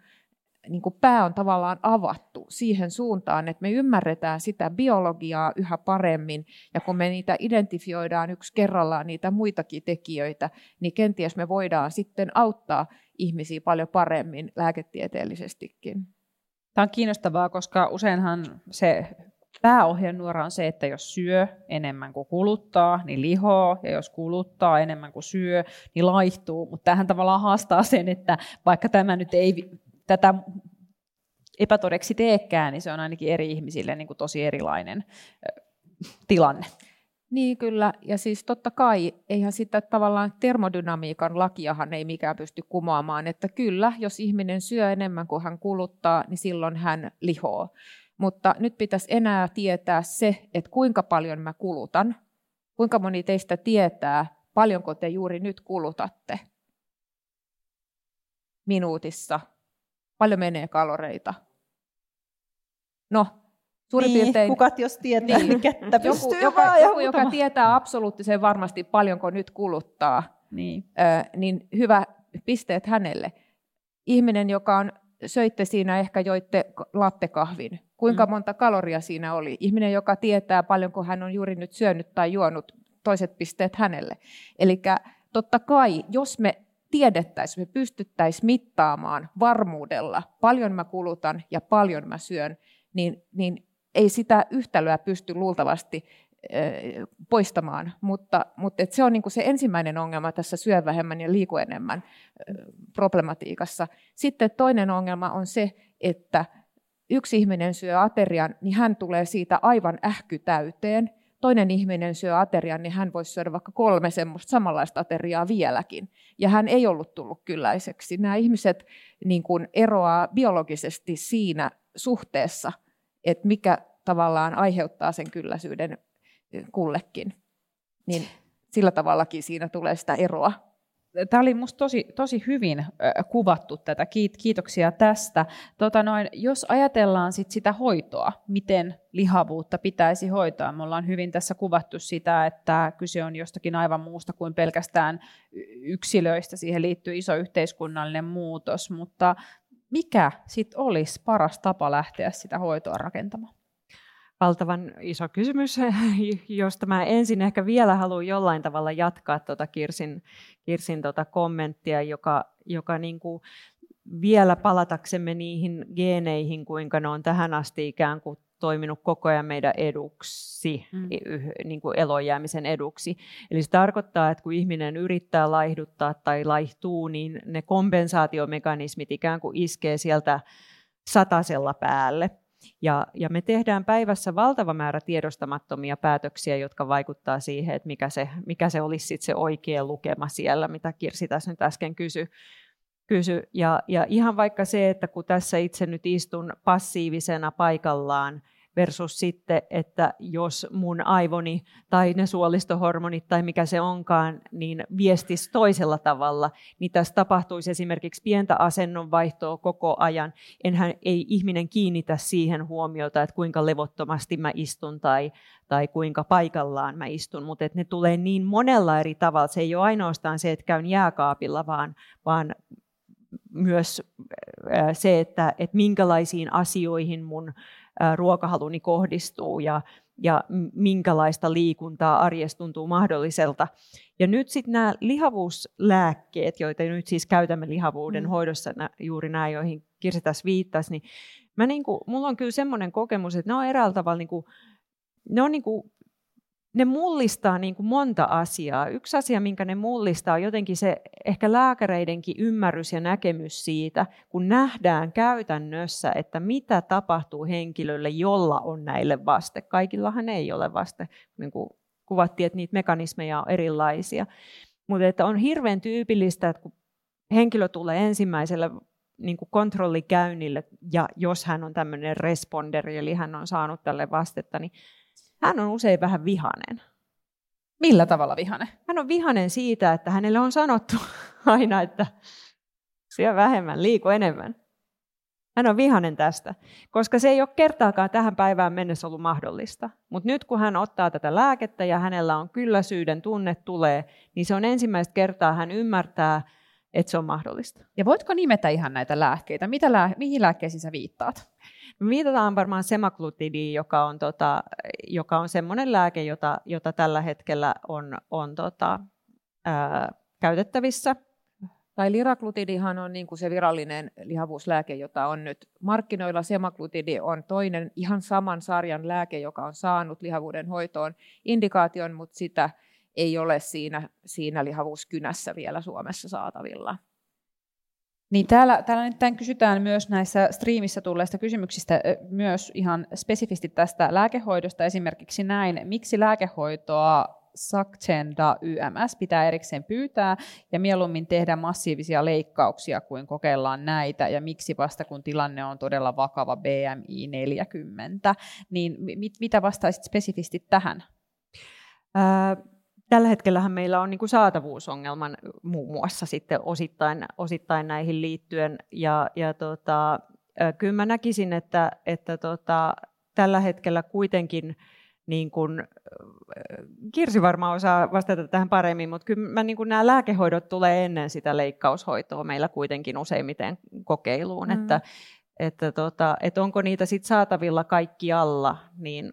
niin pää on tavallaan avattu siihen suuntaan, että me ymmärretään sitä biologiaa yhä paremmin, ja kun me niitä identifioidaan yksi kerrallaan niitä muitakin tekijöitä, niin kenties me voidaan sitten auttaa ihmisiä paljon paremmin lääketieteellisestikin. Tämä on kiinnostavaa, koska useinhan se pääohjenuora on se, että jos syö enemmän kuin kuluttaa, niin lihoo, ja jos kuluttaa enemmän kuin syö, niin laihtuu. Mutta tähän tavallaan haastaa sen, että vaikka tämä nyt ei tätä epätodeksi teekään, niin se on ainakin eri ihmisille niin kuin tosi erilainen tilanne. Niin kyllä, ja siis totta kai, eihän sitä tavallaan termodynamiikan lakiahan ei mikään pysty kumoamaan, että kyllä, jos ihminen syö enemmän kuin hän kuluttaa, niin silloin hän lihoo. Mutta nyt pitäisi enää tietää se, että kuinka paljon mä kulutan, kuinka moni teistä tietää, paljonko te juuri nyt kulutatte minuutissa, paljon menee kaloreita. No, suurin niin, piirtein... kukat jos tietää, niin, niin kättä joku, joka, joku, joka tietää absoluuttisen varmasti paljonko nyt kuluttaa, niin, ö, niin hyvä pisteet hänelle. Ihminen, joka on, söitte siinä ehkä joitte lattekahvin, kuinka mm. monta kaloria siinä oli. Ihminen, joka tietää paljonko hän on juuri nyt syönyt tai juonut, toiset pisteet hänelle. Eli totta kai, jos me tiedettäisiin, me pystyttäisiin mittaamaan varmuudella, paljon mä kulutan ja paljon mä syön, niin, niin ei sitä yhtälöä pysty luultavasti poistamaan, mutta, mutta et se on niin se ensimmäinen ongelma tässä syö vähemmän ja liiku enemmän problematiikassa. Sitten toinen ongelma on se, että yksi ihminen syö aterian, niin hän tulee siitä aivan ähkytäyteen. Toinen ihminen syö aterian, niin hän voisi syödä vaikka kolme semmoista samanlaista ateriaa vieläkin. Ja hän ei ollut tullut kylläiseksi. Nämä ihmiset niin kuin eroaa biologisesti siinä suhteessa, että mikä tavallaan aiheuttaa sen kylläisyyden kullekin. Niin sillä tavallakin siinä tulee sitä eroa. Tämä oli minusta tosi, tosi hyvin kuvattu tätä. Kiitoksia tästä. Tota noin, jos ajatellaan sit sitä hoitoa, miten lihavuutta pitäisi hoitaa. Me ollaan hyvin tässä kuvattu sitä, että kyse on jostakin aivan muusta kuin pelkästään yksilöistä. Siihen liittyy iso yhteiskunnallinen muutos, mutta mikä sitten olisi paras tapa lähteä sitä hoitoa rakentamaan? Valtavan iso kysymys, josta mä ensin ehkä vielä haluan jollain tavalla jatkaa tuota Kirsin, Kirsin tuota kommenttia, joka, joka niin kuin vielä palataksemme niihin geeneihin, kuinka ne on tähän asti ikään kuin toiminut koko ajan meidän eduksi, mm. niin kuin elojäämisen eduksi. Eli se tarkoittaa, että kun ihminen yrittää laihduttaa tai laihtuu, niin ne kompensaatiomekanismit ikään kuin iskee sieltä satasella päälle. Ja, ja me tehdään päivässä valtava määrä tiedostamattomia päätöksiä, jotka vaikuttaa siihen, että mikä se, mikä se olisi sit se oikea lukema siellä, mitä Kirsi tässä nyt äsken kysyi. Kysy. Ja, ja ihan vaikka se, että kun tässä itse nyt istun passiivisena paikallaan, versus sitten, että jos mun aivoni tai ne suolistohormonit tai mikä se onkaan, niin viestisi toisella tavalla, niin tässä tapahtuisi esimerkiksi pientä asennonvaihtoa koko ajan. Enhän ei ihminen kiinnitä siihen huomiota, että kuinka levottomasti mä istun tai, tai kuinka paikallaan mä istun, mutta ne tulee niin monella eri tavalla. Se ei ole ainoastaan se, että käyn jääkaapilla, vaan, vaan myös se, että, että minkälaisiin asioihin mun ruokahaluni kohdistuu ja, ja minkälaista liikuntaa arjessa tuntuu mahdolliselta. Ja nyt sitten nämä lihavuuslääkkeet, joita nyt siis käytämme lihavuuden mm. hoidossa, juuri nämä, joihin Kirsi tässä viittasi, niin mä niinku, mulla on kyllä semmoinen kokemus, että ne on eräällä tavalla niinku, ne on niinku ne mullistaa niin kuin monta asiaa. Yksi asia, minkä ne mullistaa, on jotenkin se ehkä lääkäreidenkin ymmärrys ja näkemys siitä, kun nähdään käytännössä, että mitä tapahtuu henkilölle, jolla on näille vaste. Kaikillahan ei ole vaste, niin kuin kuvattiin, että niitä mekanismeja on erilaisia. Mutta että on hirveän tyypillistä, että kun henkilö tulee ensimmäiselle niin kuin kontrollikäynnille, ja jos hän on tämmöinen responderi, eli hän on saanut tälle vastetta, niin hän on usein vähän vihanen. Millä tavalla vihanen? Hän on vihanen siitä, että hänelle on sanottu aina, että syö vähemmän, liiku enemmän. Hän on vihanen tästä, koska se ei ole kertaakaan tähän päivään mennessä ollut mahdollista. Mutta nyt kun hän ottaa tätä lääkettä ja hänellä on kylläisyyden tunne tulee, niin se on ensimmäistä kertaa hän ymmärtää, että se on mahdollista. Ja voitko nimetä ihan näitä lääkkeitä? Mitä lää- mihin lääkkeisiin sä viittaat? Viitataan varmaan semaglutidiin, joka on, tota, joka on semmoinen lääke, jota, jota tällä hetkellä on, on tota, ää, käytettävissä. Tai liraglutidihan on niin kuin se virallinen lihavuuslääke, jota on nyt markkinoilla. Semaglutidi on toinen ihan saman sarjan lääke, joka on saanut lihavuuden hoitoon indikaation, mutta sitä ei ole siinä, siinä lihavuuskynässä vielä Suomessa saatavilla. Niin täällä, täällä nyt kysytään myös näissä striimissä tulleista kysymyksistä myös ihan spesifisti tästä lääkehoidosta. Esimerkiksi näin, miksi lääkehoitoa Saxenda YMS pitää erikseen pyytää ja mieluummin tehdä massiivisia leikkauksia kuin kokeillaan näitä? Ja miksi vasta kun tilanne on todella vakava BMI 40, niin mit, mitä vastaisit spesifisti tähän? Tällä hetkellähän meillä on niin kuin saatavuusongelman muun muassa sitten osittain, osittain näihin liittyen. Ja, ja tota, kyllä mä näkisin, että, että tota, tällä hetkellä kuitenkin niin kuin, Kirsi varmaan osaa vastata tähän paremmin, mutta kyllä mä, niin kuin nämä lääkehoidot tulee ennen sitä leikkaushoitoa meillä kuitenkin useimmiten kokeiluun, mm. että, että, tota, että onko niitä sitten saatavilla kaikkialla, niin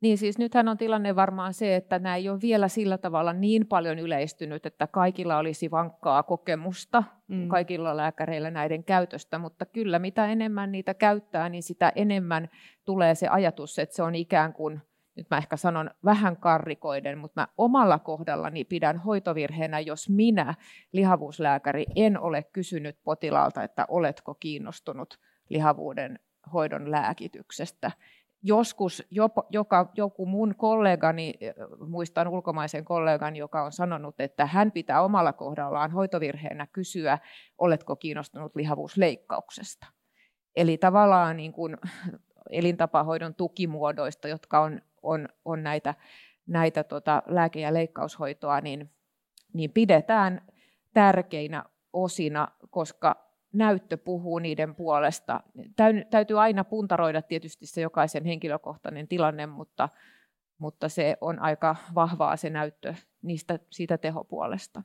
niin siis nythän on tilanne varmaan se, että nämä ei ole vielä sillä tavalla niin paljon yleistynyt, että kaikilla olisi vankkaa kokemusta, mm. kaikilla lääkäreillä näiden käytöstä, mutta kyllä mitä enemmän niitä käyttää, niin sitä enemmän tulee se ajatus, että se on ikään kuin, nyt mä ehkä sanon vähän karrikoiden, mutta mä omalla kohdallani pidän hoitovirheenä, jos minä, lihavuuslääkäri, en ole kysynyt potilaalta, että oletko kiinnostunut lihavuuden hoidon lääkityksestä joskus jopa, joka, joku mun kollegani, muistan ulkomaisen kollegan, joka on sanonut, että hän pitää omalla kohdallaan hoitovirheenä kysyä, oletko kiinnostunut lihavuusleikkauksesta. Eli tavallaan niin kuin elintapahoidon tukimuodoista, jotka on, on, on näitä, näitä tota lääke- ja leikkaushoitoa, niin, niin pidetään tärkeinä osina, koska näyttö puhuu niiden puolesta. Täytyy aina puntaroida tietysti se jokaisen henkilökohtainen tilanne, mutta, mutta se on aika vahvaa se näyttö niistä, siitä tehopuolesta.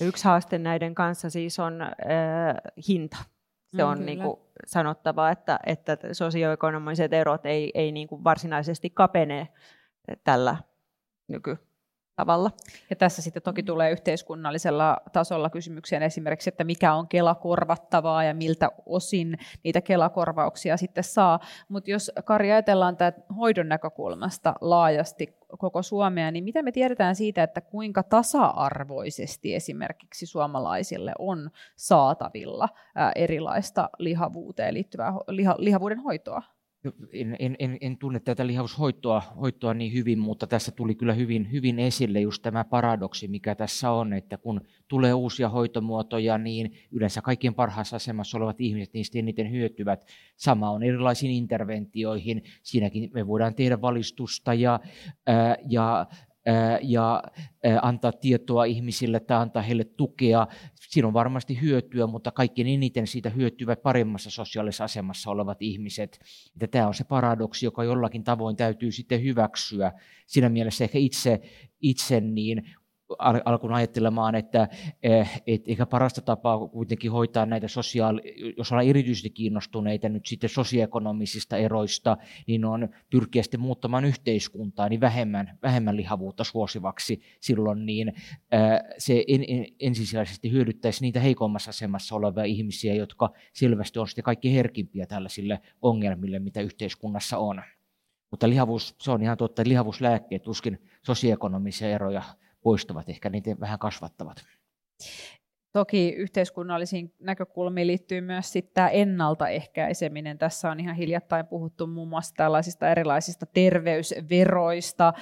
Yksi haaste näiden kanssa siis on äh, hinta. Se mm, on niin kuin sanottava, että, että sosioekonomiset erot ei, ei niin kuin varsinaisesti kapene tällä nyky, tavalla. Ja tässä sitten toki tulee yhteiskunnallisella tasolla kysymykseen esimerkiksi, että mikä on Kela-korvattavaa ja miltä osin niitä Kela-korvauksia sitten saa. Mutta jos Kari ajatellaan tämä hoidon näkökulmasta laajasti koko Suomea, niin mitä me tiedetään siitä, että kuinka tasa-arvoisesti esimerkiksi suomalaisille on saatavilla erilaista lihavuuteen liittyvää liha, lihavuuden hoitoa? En, en, en, en tunne tätä lihaushoitoa hoitoa niin hyvin, mutta tässä tuli kyllä hyvin, hyvin esille just tämä paradoksi, mikä tässä on, että kun tulee uusia hoitomuotoja, niin yleensä kaikkien parhaassa asemassa olevat ihmiset niistä eniten hyötyvät. Sama on erilaisiin interventioihin. Siinäkin me voidaan tehdä valistusta ja, ää, ja ja antaa tietoa ihmisille tai antaa heille tukea. Siinä on varmasti hyötyä, mutta kaikkein eniten siitä hyötyvät paremmassa sosiaalisessa asemassa olevat ihmiset. Että tämä on se paradoksi, joka jollakin tavoin täytyy sitten hyväksyä. Siinä mielessä ehkä itse, itse niin alkuun ajattelemaan, että eh, et eikä parasta tapaa kuitenkin hoitaa näitä sosiaali, jos ollaan erityisesti kiinnostuneita nyt sitten sosioekonomisista eroista, niin on pyrkiä sitten muuttamaan yhteiskuntaa niin vähemmän, vähemmän lihavuutta suosivaksi silloin, niin eh, se en, en, ensisijaisesti hyödyttäisi niitä heikommassa asemassa olevia ihmisiä, jotka selvästi on sitten kaikki herkimpiä tällaisille ongelmille, mitä yhteiskunnassa on. Mutta lihavuus, se on ihan totta, että lihavuuslääkkeet tuskin sosioekonomisia eroja poistavat, ehkä niitä vähän kasvattavat. Toki yhteiskunnallisiin näkökulmiin liittyy myös sitten tämä ennaltaehkäiseminen. Tässä on ihan hiljattain puhuttu muun muassa tällaisista erilaisista terveysveroista.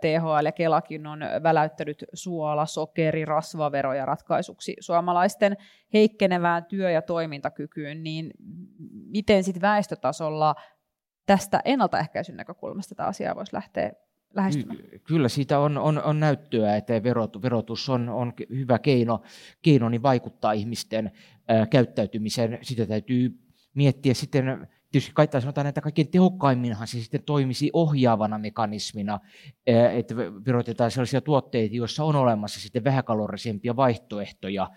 THL ja Kelakin on väläyttänyt suola, sokeri, rasvaveroja ratkaisuksi suomalaisten heikkenevään työ- ja toimintakykyyn. Niin miten sitten väestötasolla tästä ennaltaehkäisyn näkökulmasta tämä asia voisi lähteä lähestymään? Kyllä siitä on, on, on näyttöä, että verotus on, on hyvä keino, keino niin vaikuttaa ihmisten ää, käyttäytymiseen. Sitä täytyy miettiä sitten, tietysti kai sanotaan, että kaikkein tehokkaimminhan se sitten toimisi ohjaavana mekanismina, että verotetaan sellaisia tuotteita, joissa on olemassa sitten vähäkalorisempia vaihtoehtoja,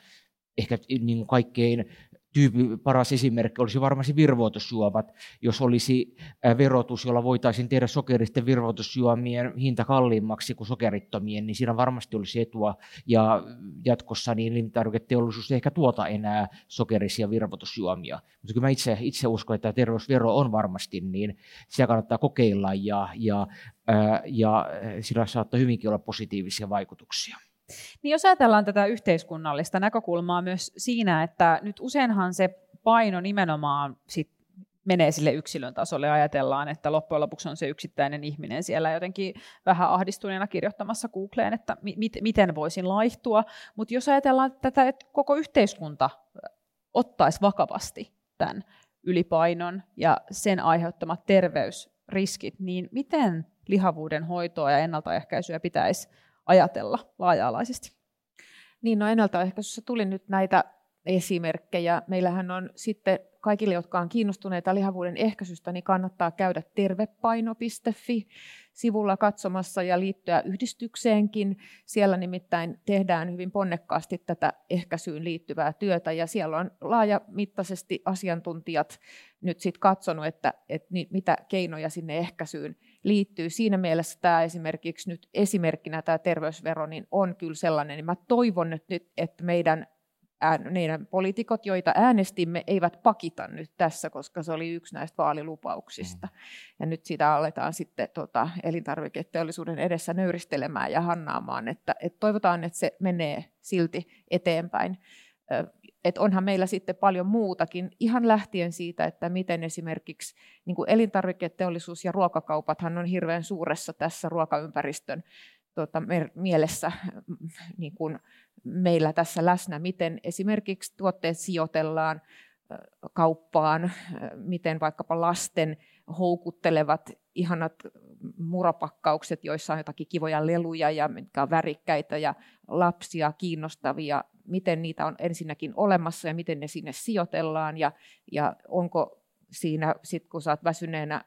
ehkä niin kaikkein tyyppi, paras esimerkki olisi varmasti virvoitusjuomat. Jos olisi verotus, jolla voitaisiin tehdä sokeristen virvoitusjuomien hinta kalliimmaksi kuin sokerittomien, niin siinä varmasti olisi etua. Ja jatkossa niin elintarviketeollisuus ei ehkä tuota enää sokerisia virvoitusjuomia. Mutta kyllä mä itse, itse uskon, että terveysvero on varmasti, niin sitä kannattaa kokeilla ja, ja, ja sillä saattaa hyvinkin olla positiivisia vaikutuksia. Niin jos ajatellaan tätä yhteiskunnallista näkökulmaa myös siinä, että nyt useinhan se paino nimenomaan sit menee sille yksilön tasolle ja ajatellaan, että loppujen lopuksi on se yksittäinen ihminen siellä jotenkin vähän ahdistuneena kirjoittamassa Googleen, että mi- miten voisin laihtua. Mutta jos ajatellaan tätä, että koko yhteiskunta ottaisi vakavasti tämän ylipainon ja sen aiheuttamat terveysriskit, niin miten lihavuuden hoitoa ja ennaltaehkäisyä pitäisi ajatella laaja-alaisesti. Niin, no ennaltaehkäisyssä tuli nyt näitä esimerkkejä. Meillähän on sitten kaikille, jotka on kiinnostuneita lihavuuden ehkäisystä, niin kannattaa käydä tervepaino.fi sivulla katsomassa ja liittyä yhdistykseenkin. Siellä nimittäin tehdään hyvin ponnekkaasti tätä ehkäisyyn liittyvää työtä ja siellä on laajamittaisesti asiantuntijat nyt sitten katsonut, että, että mitä keinoja sinne ehkäisyyn liittyy. Siinä mielessä tämä esimerkiksi nyt esimerkkinä tämä terveysvero niin on kyllä sellainen, niin mä toivon nyt, että meidän meidän poliitikot, joita äänestimme, eivät pakita nyt tässä, koska se oli yksi näistä vaalilupauksista. Mm. Ja nyt sitä aletaan sitten tota, elintarviketeollisuuden edessä nöyristelemään ja hannaamaan, että, että toivotaan, että se menee silti eteenpäin että onhan meillä sitten paljon muutakin, ihan lähtien siitä, että miten esimerkiksi niin kuin elintarviketeollisuus ja ruokakaupathan on hirveän suuressa tässä ruokaympäristön tuota, mielessä niin kuin meillä tässä läsnä, miten esimerkiksi tuotteet sijoitellaan kauppaan, miten vaikkapa lasten houkuttelevat ihanat murapakkaukset, joissa on jotakin kivoja leluja ja mitkä on värikkäitä ja lapsia kiinnostavia, miten niitä on ensinnäkin olemassa ja miten ne sinne sijoitellaan ja, ja onko siinä, sit kun oot väsyneenä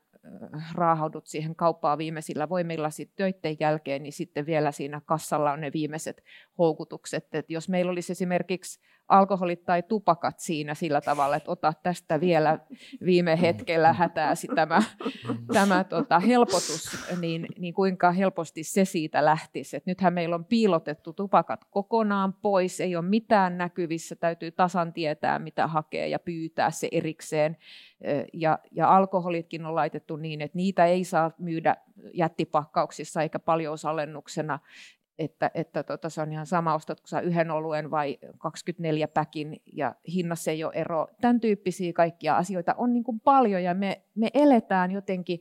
raahaudut siihen kauppaan viimeisillä voimilla sit töiden jälkeen, niin sitten vielä siinä kassalla on ne viimeiset houkutukset. Et jos meillä olisi esimerkiksi alkoholit tai tupakat siinä sillä tavalla, että ota tästä vielä viime hetkellä hätääsi tämä, tämä tota, helpotus, niin, niin kuinka helposti se siitä lähtisi. Et nythän meillä on piilotettu tupakat kokonaan pois, ei ole mitään näkyvissä, täytyy tasan tietää, mitä hakee ja pyytää se erikseen. Ja, ja alkoholitkin on laitettu niin, että niitä ei saa myydä jättipakkauksissa eikä paljousalennuksena, että, että tota, se on ihan sama, ostatko sä yhden oluen vai 24 päkin, ja hinnassa ei ole ero. Tämän tyyppisiä kaikkia asioita on niin kuin paljon, ja me, me eletään jotenkin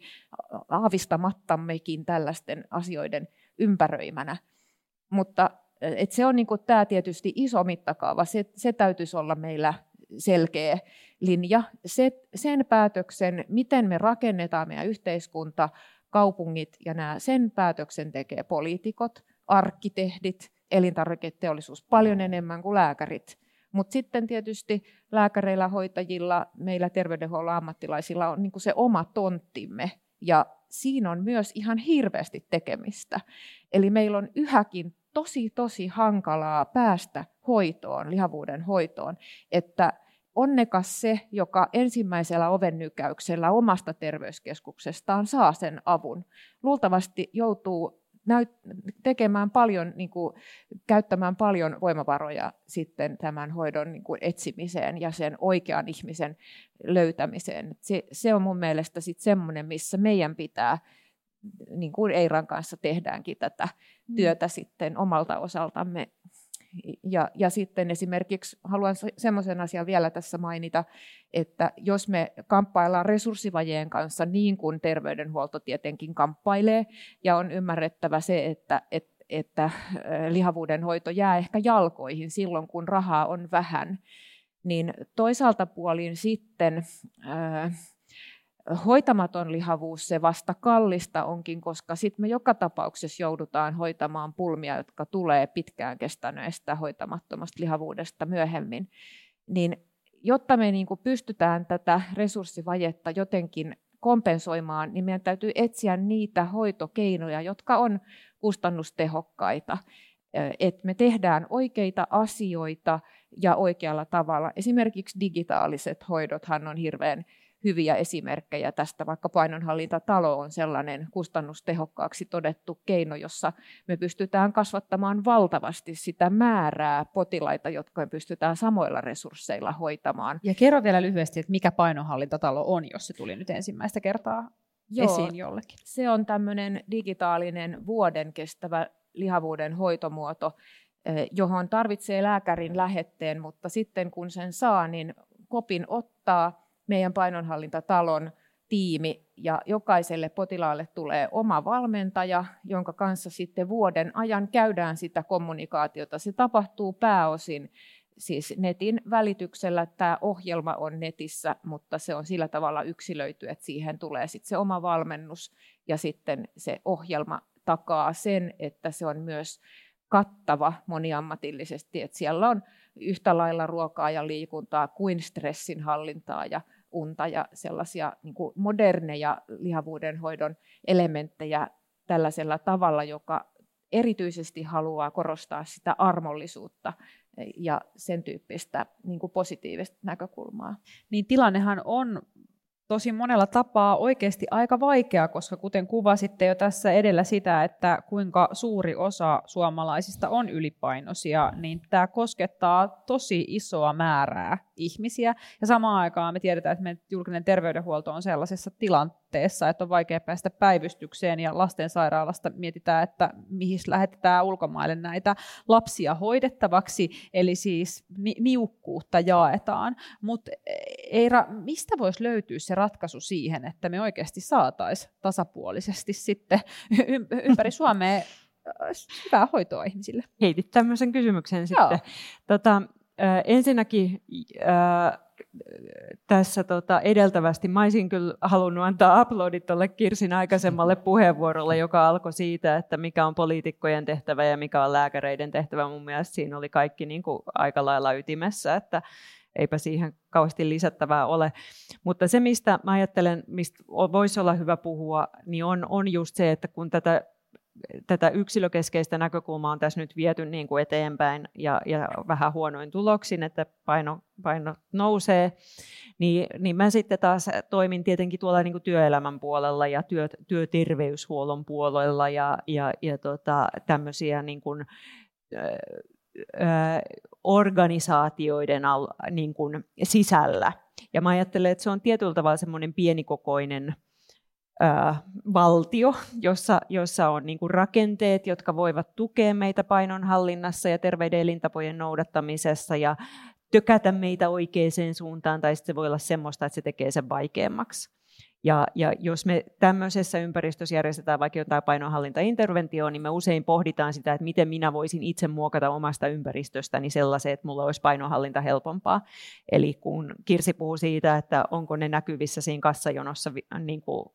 aavistamattammekin tällaisten asioiden ympäröimänä. Mutta et se on niin kuin, tämä tietysti iso mittakaava, se, se täytyisi olla meillä selkeä linja. Se, sen päätöksen, miten me rakennetaan meidän yhteiskunta, kaupungit ja nämä, sen päätöksen tekee poliitikot, arkkitehdit, elintarviketeollisuus paljon enemmän kuin lääkärit. Mutta sitten tietysti lääkäreillä, hoitajilla, meillä terveydenhuollon ammattilaisilla on niin se oma tonttimme. Ja siinä on myös ihan hirveästi tekemistä. Eli meillä on yhäkin tosi, tosi hankalaa päästä hoitoon, lihavuuden hoitoon, että onnekas se, joka ensimmäisellä ovennykäyksellä omasta terveyskeskuksestaan saa sen avun. Luultavasti joutuu tekemään paljon, niin kuin, käyttämään paljon voimavaroja sitten tämän hoidon niin kuin, etsimiseen ja sen oikean ihmisen löytämiseen. Se, se on mun mielestä sitten semmoinen, missä meidän pitää, niin kuin Eiran kanssa tehdäänkin tätä mm. työtä sitten omalta osaltamme ja, ja sitten esimerkiksi haluan semmoisen asian vielä tässä mainita, että jos me kamppaillaan resurssivajeen kanssa niin kuin terveydenhuolto tietenkin kamppailee, ja on ymmärrettävä se, että, että että lihavuuden hoito jää ehkä jalkoihin silloin, kun rahaa on vähän, niin toisaalta puolin sitten hoitamaton lihavuus se vasta kallista onkin, koska sitten me joka tapauksessa joudutaan hoitamaan pulmia, jotka tulee pitkään kestäneestä hoitamattomasta lihavuudesta myöhemmin. Niin jotta me niin pystytään tätä resurssivajetta jotenkin kompensoimaan, niin meidän täytyy etsiä niitä hoitokeinoja, jotka on kustannustehokkaita. Että me tehdään oikeita asioita ja oikealla tavalla. Esimerkiksi digitaaliset hoidothan on hirveän hyviä esimerkkejä tästä, vaikka painonhallintatalo on sellainen kustannustehokkaaksi todettu keino, jossa me pystytään kasvattamaan valtavasti sitä määrää potilaita, jotka me pystytään samoilla resursseilla hoitamaan. Ja kerro vielä lyhyesti, että mikä painonhallintatalo on, jos se tuli nyt ensimmäistä kertaa Joo, esiin jollekin. Se on tämmöinen digitaalinen vuoden kestävä lihavuuden hoitomuoto, eh, johon tarvitsee lääkärin lähetteen, mutta sitten kun sen saa, niin kopin ottaa meidän painonhallintatalon tiimi ja jokaiselle potilaalle tulee oma valmentaja, jonka kanssa sitten vuoden ajan käydään sitä kommunikaatiota. Se tapahtuu pääosin siis netin välityksellä. Tämä ohjelma on netissä, mutta se on sillä tavalla yksilöity, että siihen tulee sitten se oma valmennus ja sitten se ohjelma takaa sen, että se on myös kattava moniammatillisesti, että siellä on yhtä lailla ruokaa ja liikuntaa kuin stressin hallintaa ja unta ja sellaisia niin kuin moderneja lihavuuden hoidon elementtejä tällaisella tavalla, joka erityisesti haluaa korostaa sitä armollisuutta ja sen tyyppistä niin kuin positiivista näkökulmaa. Niin tilannehan on tosi monella tapaa oikeasti aika vaikea, koska kuten kuvasitte jo tässä edellä sitä, että kuinka suuri osa suomalaisista on ylipainoisia, niin tämä koskettaa tosi isoa määrää ihmisiä. Ja samaan aikaan me tiedetään, että meidän julkinen terveydenhuolto on sellaisessa tilanteessa, että on vaikea päästä päivystykseen ja lastensairaalasta mietitään, että mihin lähetetään ulkomaille näitä lapsia hoidettavaksi, eli siis ni- niukkuutta jaetaan. Mutta Eira, mistä voisi löytyä se ratkaisu siihen, että me oikeasti saataisiin tasapuolisesti sitten ympäri Suomea hyvää hoitoa ihmisille? Heitit tämmöisen kysymyksen sitten. Joo. Tota, äh, ensinnäkin tässä tota, edeltävästi mä olisin kyllä halunnut antaa uploadit tuolle Kirsin aikaisemmalle puheenvuorolle, joka alkoi siitä, että mikä on poliitikkojen tehtävä ja mikä on lääkäreiden tehtävä. Mun mielestä siinä oli kaikki niin kuin, aika lailla ytimessä, että eipä siihen kauheasti lisättävää ole. Mutta se, mistä mä ajattelen, mistä voisi olla hyvä puhua, niin on, on just se, että kun tätä tätä yksilökeskeistä näkökulmaa on tässä nyt viety niin kuin eteenpäin ja, ja vähän huonoin tuloksin, että paino, paino nousee, niin, niin mä sitten taas toimin tietenkin tuolla niin kuin työelämän puolella ja työ, työterveyshuollon puolella ja, ja, ja tota, tämmöisiä niin kuin, organisaatioiden al, niin kuin sisällä. Ja mä ajattelen, että se on tietyllä tavalla semmoinen pienikokoinen valtio, jossa, jossa on niin kuin rakenteet, jotka voivat tukea meitä painonhallinnassa ja terveiden elintapojen noudattamisessa ja tökätä meitä oikeaan suuntaan, tai sitten se voi olla semmoista, että se tekee sen vaikeammaksi. Ja, ja jos me tämmöisessä ympäristössä järjestetään vaikka jotain painonhallintainterventioa, niin me usein pohditaan sitä, että miten minä voisin itse muokata omasta ympäristöstäni sellaisen, että mulla olisi painonhallinta helpompaa. Eli kun Kirsi puhuu siitä, että onko ne näkyvissä siinä kassajonossa niin kuin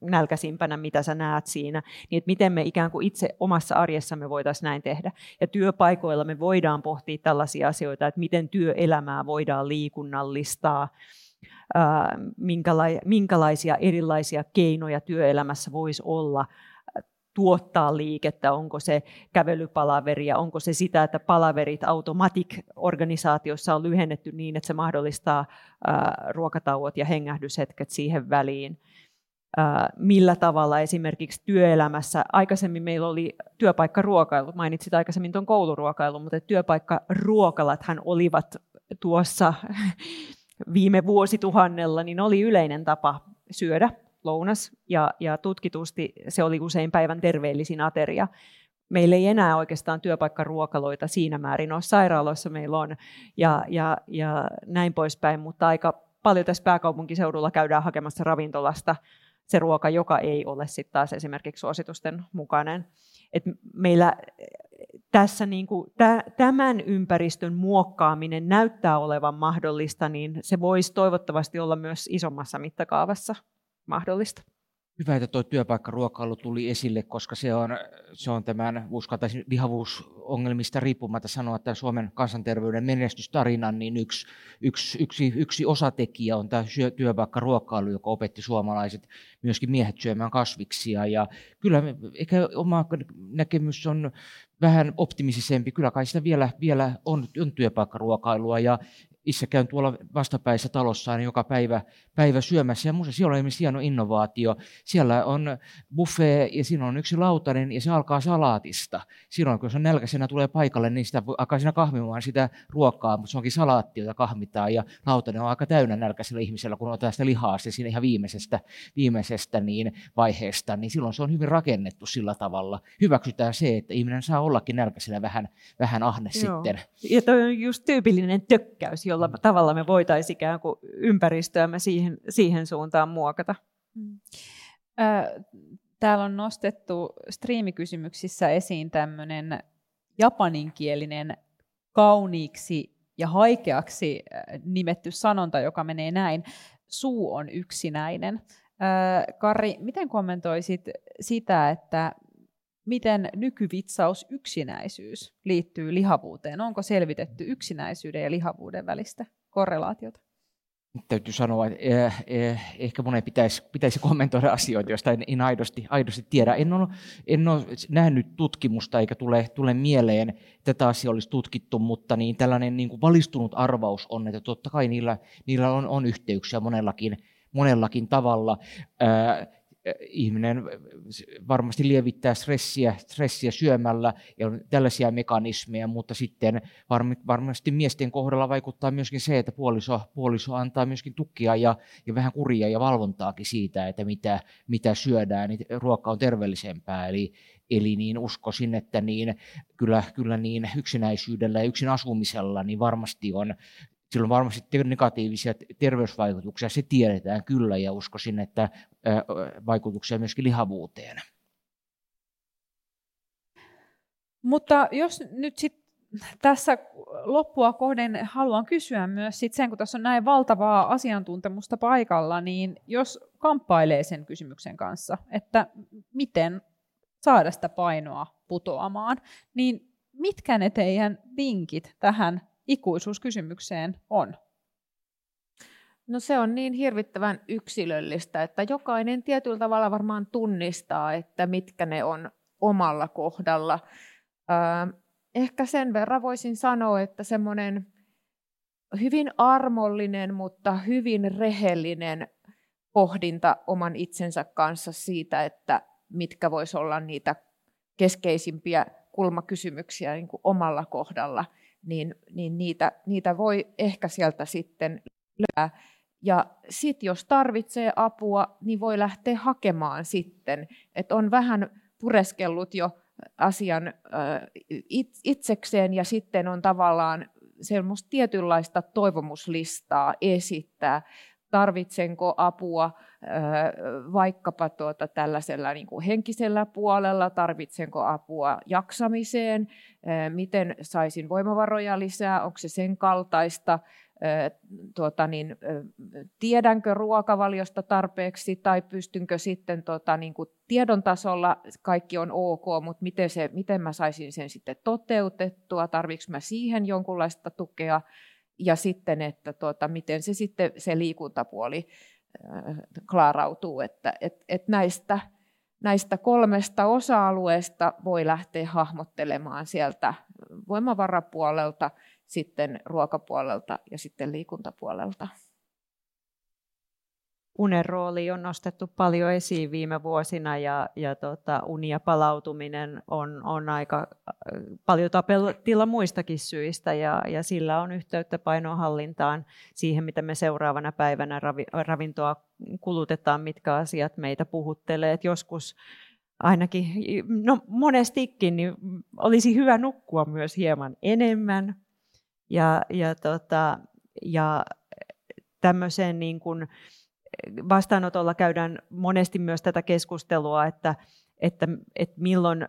nälkäisimpänä, mitä sä näet siinä, niin että miten me ikään kuin itse omassa arjessamme voitaisiin näin tehdä. Ja työpaikoilla me voidaan pohtia tällaisia asioita, että miten työelämää voidaan liikunnallistaa, minkälaisia erilaisia keinoja työelämässä voisi olla tuottaa liikettä, onko se kävelypalaveria, onko se sitä, että palaverit Automatic-organisaatiossa on lyhennetty niin, että se mahdollistaa ruokatauot ja hengähdyshetket siihen väliin. Millä tavalla esimerkiksi työelämässä, aikaisemmin meillä oli työpaikkaruokailu, mainitsit aikaisemmin tuon kouluruokailun, mutta työpaikkaruokalathan olivat tuossa viime vuosituhannella niin oli yleinen tapa syödä lounas ja, ja tutkitusti se oli usein päivän terveellisin ateria. Meillä ei enää oikeastaan työpaikkaruokaloita siinä määrin ole. Sairaaloissa meillä on ja, ja, ja näin poispäin, mutta aika paljon tässä pääkaupunkiseudulla käydään hakemassa ravintolasta se ruoka, joka ei ole sitten taas esimerkiksi suositusten mukainen. Et meillä tässä niin kuin, tämän ympäristön muokkaaminen näyttää olevan mahdollista, niin se voisi toivottavasti olla myös isommassa mittakaavassa mahdollista. Hyvä, että tuo työpaikkaruokailu tuli esille, koska se on, se on tämän uskaltaisin lihavuusongelmista riippumatta sanoa, että Suomen kansanterveyden menestystarinan niin yksi, yksi, yksi, yksi osatekijä on tämä työpaikkaruokailu, joka opetti suomalaiset, myöskin miehet syömään kasviksia. Ja kyllä ehkä oma näkemys on vähän optimistisempi. Kyllä kai sitä vielä, vielä on, on työpaikkaruokailua ja itse käyn tuolla vastapäissä talossa niin joka päivä, päivä syömässä. Ja minusta siellä on esimerkiksi hieno innovaatio. Siellä on buffet ja siinä on yksi lautanen ja se alkaa salaatista. Silloin kun se on nälkäisenä tulee paikalle, niin sitä alkaa siinä kahmimaan sitä ruokaa, mutta se onkin salaatti, jota kahmitaan. Ja lautanen on aika täynnä nälkäisellä ihmisellä, kun otetaan sitä lihaa se siinä ihan viimeisestä, viimeisestä niin vaiheesta, niin silloin se on hyvin rakennettu sillä tavalla. Hyväksytään se, että ihminen saa ollakin nälkäisenä vähän, vähän ahne Joo. sitten. Ja toi on just tyypillinen tökkäys, jolla mm. tavalla me voitaisiin ikään kuin ympäristöämme siihen, siihen suuntaan muokata. Mm. Täällä on nostettu striimikysymyksissä esiin tämmöinen japaninkielinen kauniiksi ja haikeaksi nimetty sanonta, joka menee näin. Suu on yksinäinen. Kari, miten kommentoisit sitä, että miten nykyvitsaus yksinäisyys liittyy lihavuuteen? Onko selvitetty yksinäisyyden ja lihavuuden välistä korrelaatiota? Täytyy sanoa, että eh, eh, ehkä monen pitäisi, pitäisi kommentoida asioita, joista en, en aidosti, aidosti tiedä. En ole, en ole nähnyt tutkimusta eikä tule, tule mieleen, että tätä asiaa olisi tutkittu, mutta niin tällainen niin kuin valistunut arvaus on, että totta kai niillä, niillä on, on yhteyksiä monellakin, monellakin tavalla. Ää, ihminen varmasti lievittää stressiä, stressiä syömällä ja on tällaisia mekanismeja, mutta sitten varmasti miesten kohdalla vaikuttaa myöskin se, että puoliso, puoliso antaa myöskin tukkia ja, ja vähän kuria ja valvontaakin siitä, että mitä, mitä syödään, niin ruoka on terveellisempää. Eli, Eli niin uskoisin, että niin, kyllä, kyllä niin yksinäisyydellä ja yksin asumisella niin varmasti on sillä on varmasti negatiivisia terveysvaikutuksia, se tiedetään kyllä ja uskoisin, että vaikutuksia myöskin lihavuuteen. Mutta jos nyt sit tässä loppua kohden haluan kysyä myös sit sen, kun tässä on näin valtavaa asiantuntemusta paikalla, niin jos kamppailee sen kysymyksen kanssa, että miten saada sitä painoa putoamaan, niin mitkä ne teidän vinkit tähän ikuisuuskysymykseen on? No se on niin hirvittävän yksilöllistä, että jokainen tietyllä tavalla varmaan tunnistaa, että mitkä ne on omalla kohdalla. Ehkä sen verran voisin sanoa, että semmoinen hyvin armollinen, mutta hyvin rehellinen pohdinta oman itsensä kanssa siitä, että mitkä voisi olla niitä keskeisimpiä kulmakysymyksiä niin kuin omalla kohdalla, niin, niin niitä, niitä voi ehkä sieltä sitten löytää. Ja sitten jos tarvitsee apua, niin voi lähteä hakemaan sitten. Että on vähän pureskellut jo asian itsekseen ja sitten on tavallaan semmoista tietynlaista toivomuslistaa esittää tarvitsenko apua vaikkapa tuota tällaisella niin kuin henkisellä puolella, tarvitsenko apua jaksamiseen, miten saisin voimavaroja lisää, onko se sen kaltaista, tuota, niin, tiedänkö ruokavaliosta tarpeeksi tai pystynkö sitten tuota, niin kuin tiedon tasolla kaikki on ok, mutta miten, se, miten mä saisin sen sitten toteutettua, tarvitsenko mä siihen jonkunlaista tukea, ja sitten, että tuota, miten se sitten se liikuntapuoli äh, klaarautuu, että et, et näistä, näistä kolmesta osa-alueesta voi lähteä hahmottelemaan sieltä voimavarapuolelta, sitten ruokapuolelta ja sitten liikuntapuolelta unen rooli on nostettu paljon esiin viime vuosina ja, ja tota, uni ja palautuminen on, on aika äh, paljon tapeltilla muistakin syistä ja, ja sillä on yhteyttä painonhallintaan siihen, mitä me seuraavana päivänä ravi, ravintoa kulutetaan, mitkä asiat meitä puhuttelee. Et joskus ainakin, no monestikin, niin olisi hyvä nukkua myös hieman enemmän ja, ja, tota, ja tämmöiseen niin kuin, vastaanotolla käydään monesti myös tätä keskustelua, että, että, että milloin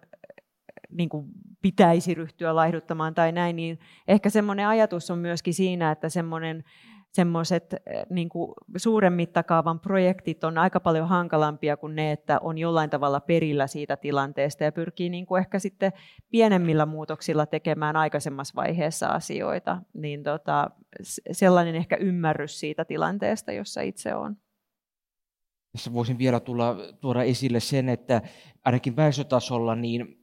niin kuin pitäisi ryhtyä laihduttamaan tai näin, niin ehkä semmoinen ajatus on myöskin siinä, että semmoinen semmoiset niin kuin suuren mittakaavan projektit on aika paljon hankalampia kuin ne, että on jollain tavalla perillä siitä tilanteesta ja pyrkii niin kuin ehkä sitten pienemmillä muutoksilla tekemään aikaisemmassa vaiheessa asioita. Niin tota, sellainen ehkä ymmärrys siitä tilanteesta, jossa itse on. Tässä voisin vielä tulla, tuoda esille sen, että ainakin väestötasolla niin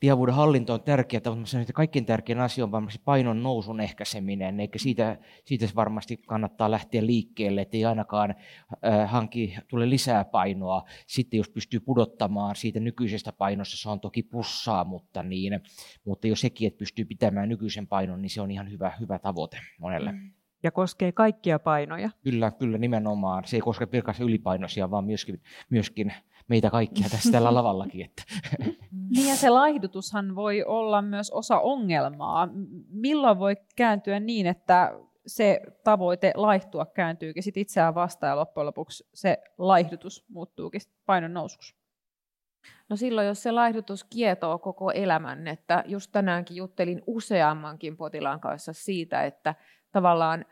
tiavuuden hallinto on tärkeää, mutta sanon, että kaikkein tärkein asia on varmasti painon nousun ehkäiseminen, eikä siitä, siitä varmasti kannattaa lähteä liikkeelle, ettei ainakaan äh, hanki tule lisää painoa. Sitten jos pystyy pudottamaan siitä nykyisestä painosta, se on toki pussaa, mutta, niin, mutta jos sekin, että pystyy pitämään nykyisen painon, niin se on ihan hyvä, hyvä tavoite monelle. Mm ja koskee kaikkia painoja. Kyllä, kyllä nimenomaan. Se ei koske pelkästään ylipainoisia, vaan myöskin, myöskin meitä kaikkia tässä tällä lavallakin. Että. Niin ja se laihdutushan voi olla myös osa ongelmaa. Milloin voi kääntyä niin, että se tavoite laihtua kääntyykin sit itseään vastaan ja loppujen lopuksi se laihdutus muuttuukin painon nousuksi? No silloin, jos se laihdutus kietoo koko elämän, että just tänäänkin juttelin useammankin potilaan kanssa siitä, että tavallaan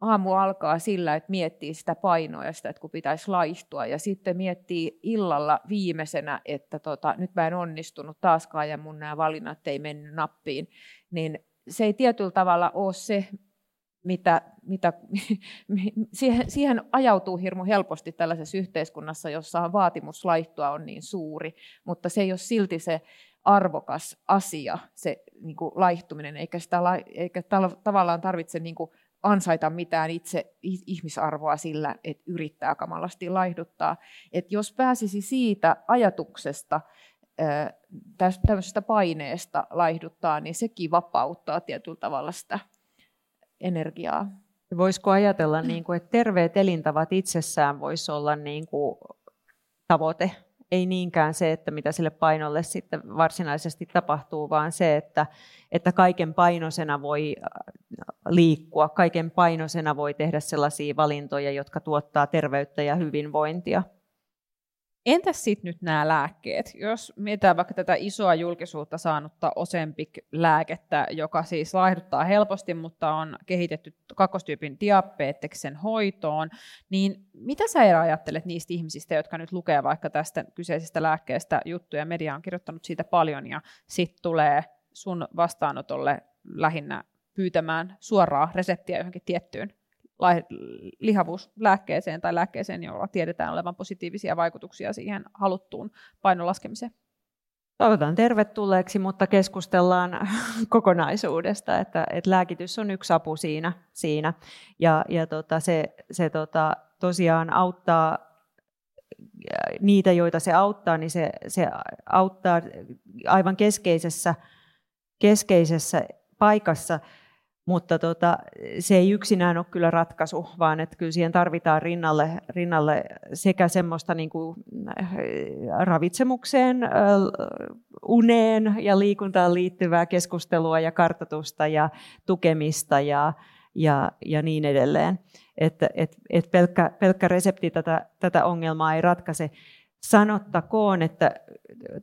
aamu alkaa sillä, että miettii sitä painoa ja sitä, että kun pitäisi laistua. Ja sitten miettii illalla viimeisenä, että tota, nyt mä en onnistunut taaskaan ja mun nämä valinnat ei mennyt nappiin. Niin se ei tietyllä tavalla ole se, mitä, mitä, siihen, siihen ajautuu hirmu helposti tällaisessa yhteiskunnassa, jossa vaatimus laihtua on niin suuri, mutta se ei ole silti se arvokas asia, se niin kuin laihtuminen, eikä sitä eikä tavallaan tarvitse niin kuin ansaita mitään itse ihmisarvoa sillä, että yrittää kamalasti laihduttaa. Et jos pääsisi siitä ajatuksesta, tämmöisestä paineesta laihduttaa, niin sekin vapauttaa tietyllä tavalla sitä energiaa. Voisiko ajatella, niin kuin, että terveet elintavat itsessään voisi olla niin kuin tavoite ei niinkään se, että mitä sille painolle sitten varsinaisesti tapahtuu, vaan se, että, että kaiken painosena voi äh, liikkua, kaiken painosena voi tehdä sellaisia valintoja, jotka tuottaa terveyttä ja hyvinvointia. Entäs sitten nyt nämä lääkkeet? Jos mietitään vaikka tätä isoa julkisuutta saanutta Ozempic-lääkettä, joka siis laihduttaa helposti, mutta on kehitetty kakkostyypin diabeteksen hoitoon, niin mitä sä Eera ajattelet niistä ihmisistä, jotka nyt lukee vaikka tästä kyseisestä lääkkeestä juttuja, media on kirjoittanut siitä paljon, ja sitten tulee sun vastaanotolle lähinnä pyytämään suoraa reseptiä johonkin tiettyyn lihavuuslääkkeeseen tai lääkkeeseen, jolla tiedetään olevan positiivisia vaikutuksia siihen haluttuun painon laskemiseen? toivotan tervetulleeksi, mutta keskustellaan kokonaisuudesta, että, että lääkitys on yksi apu siinä. siinä. Ja, ja tota, se, se tota, tosiaan auttaa niitä, joita se auttaa, niin se, se auttaa aivan keskeisessä, keskeisessä paikassa, mutta tota, se ei yksinään ole kyllä ratkaisu, vaan että kyllä siihen tarvitaan rinnalle, rinnalle sekä semmoista niin kuin äh, ravitsemukseen, äh, uneen ja liikuntaan liittyvää keskustelua ja kartoitusta ja tukemista ja, ja, ja niin edelleen. Että et, et pelkkä, pelkkä resepti tätä, tätä ongelmaa ei ratkaise. Sanottakoon, että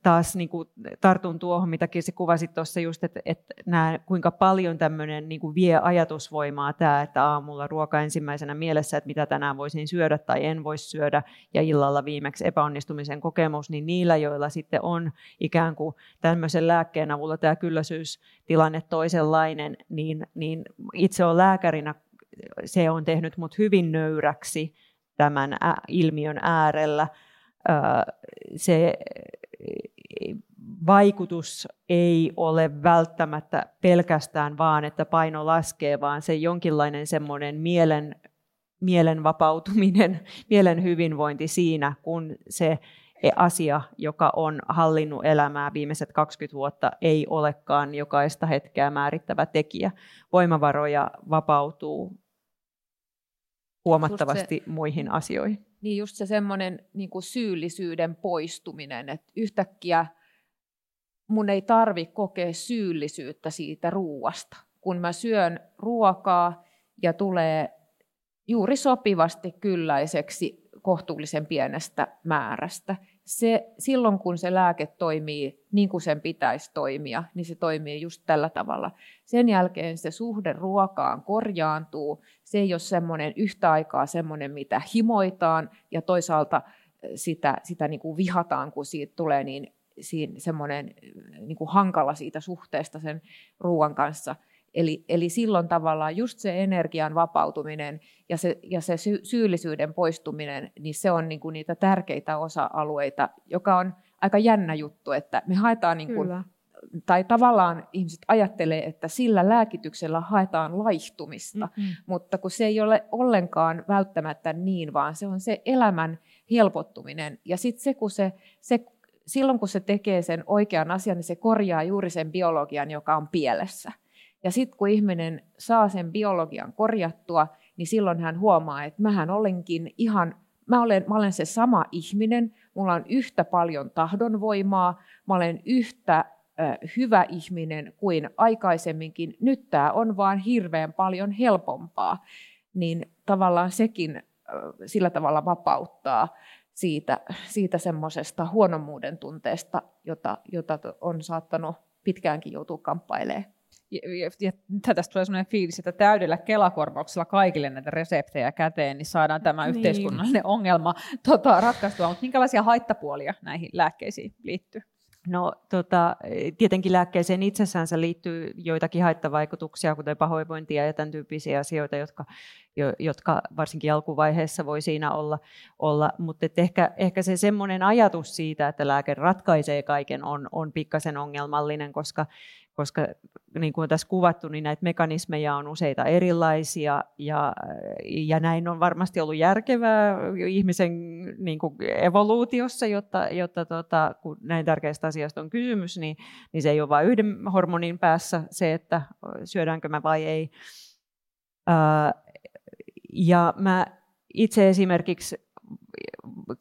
taas niin kuin tartun tuohon, mitä Kirsi kuvasit tuossa just, että, että nämä, kuinka paljon tämmöinen niin kuin vie ajatusvoimaa tämä, että aamulla ruoka ensimmäisenä mielessä, että mitä tänään voisin syödä tai en voisi syödä, ja illalla viimeksi epäonnistumisen kokemus, niin niillä, joilla sitten on ikään kuin tämmöisen lääkkeen avulla tämä kylläisyystilanne toisenlainen, niin, niin itse olen lääkärinä, se on tehnyt mut hyvin nöyräksi tämän ilmiön äärellä. Se vaikutus ei ole välttämättä pelkästään vaan, että paino laskee, vaan se jonkinlainen semmoinen mielen, mielen vapautuminen, mielen hyvinvointi siinä, kun se asia, joka on hallinnut elämää viimeiset 20 vuotta, ei olekaan jokaista hetkeä määrittävä tekijä. Voimavaroja vapautuu huomattavasti se, muihin asioihin. Niin just se semmoinen niin syyllisyyden poistuminen, että yhtäkkiä mun ei tarvi kokea syyllisyyttä siitä ruuasta. Kun mä syön ruokaa ja tulee juuri sopivasti kylläiseksi kohtuullisen pienestä määrästä, se, silloin kun se lääke toimii niin kuin sen pitäisi toimia, niin se toimii just tällä tavalla. Sen jälkeen se suhde ruokaan korjaantuu. Se ei ole semmoinen yhtä aikaa semmoinen, mitä himoitaan, ja toisaalta sitä, sitä niin kuin vihataan, kun siitä tulee niin siinä semmoinen niin kuin hankala siitä suhteesta sen ruoan kanssa. Eli, eli silloin tavallaan just se energian vapautuminen ja se, ja se sy- syyllisyyden poistuminen, niin se on niin kuin niitä tärkeitä osa-alueita, joka on aika jännä juttu, että me haetaan, niin kuin, tai tavallaan ihmiset ajattelee, että sillä lääkityksellä haetaan laihtumista, mm-hmm. mutta kun se ei ole ollenkaan välttämättä niin, vaan se on se elämän helpottuminen. Ja sitten se, kun se, se, silloin kun se tekee sen oikean asian, niin se korjaa juuri sen biologian, joka on pielessä. Ja sitten kun ihminen saa sen biologian korjattua, niin silloin hän huomaa, että mähän olenkin ihan, mä olen, mä olen se sama ihminen, mulla on yhtä paljon tahdonvoimaa, mä olen yhtä hyvä ihminen kuin aikaisemminkin, nyt tämä on vaan hirveän paljon helpompaa, niin tavallaan sekin sillä tavalla vapauttaa siitä, siitä semmoisesta huonommuuden tunteesta, jota, jota on saattanut pitkäänkin joutua kamppailemaan ja, ja, ja tästä tulee sellainen fiilis, että täydellä kelakorvauksella kaikille näitä reseptejä käteen, niin saadaan tämä niin. yhteiskunnallinen ongelma tota, ratkaistua. Mutta minkälaisia haittapuolia näihin lääkkeisiin liittyy? No tota, tietenkin lääkkeeseen itsessään liittyy joitakin haittavaikutuksia, kuten pahoinvointia ja tämän tyyppisiä asioita, jotka, jo, jotka varsinkin alkuvaiheessa voi siinä olla, olla. mutta ehkä, ehkä se semmoinen ajatus siitä, että lääke ratkaisee kaiken on, on pikkasen ongelmallinen, koska koska niin kuin on tässä kuvattu, niin näitä mekanismeja on useita erilaisia ja, ja näin on varmasti ollut järkevää ihmisen niin kuin evoluutiossa, jotta, jotta tota, kun näin tärkeästä asiasta on kysymys, niin, niin se ei ole vain yhden hormonin päässä se, että syödäänkö mä vai ei. ja mä itse esimerkiksi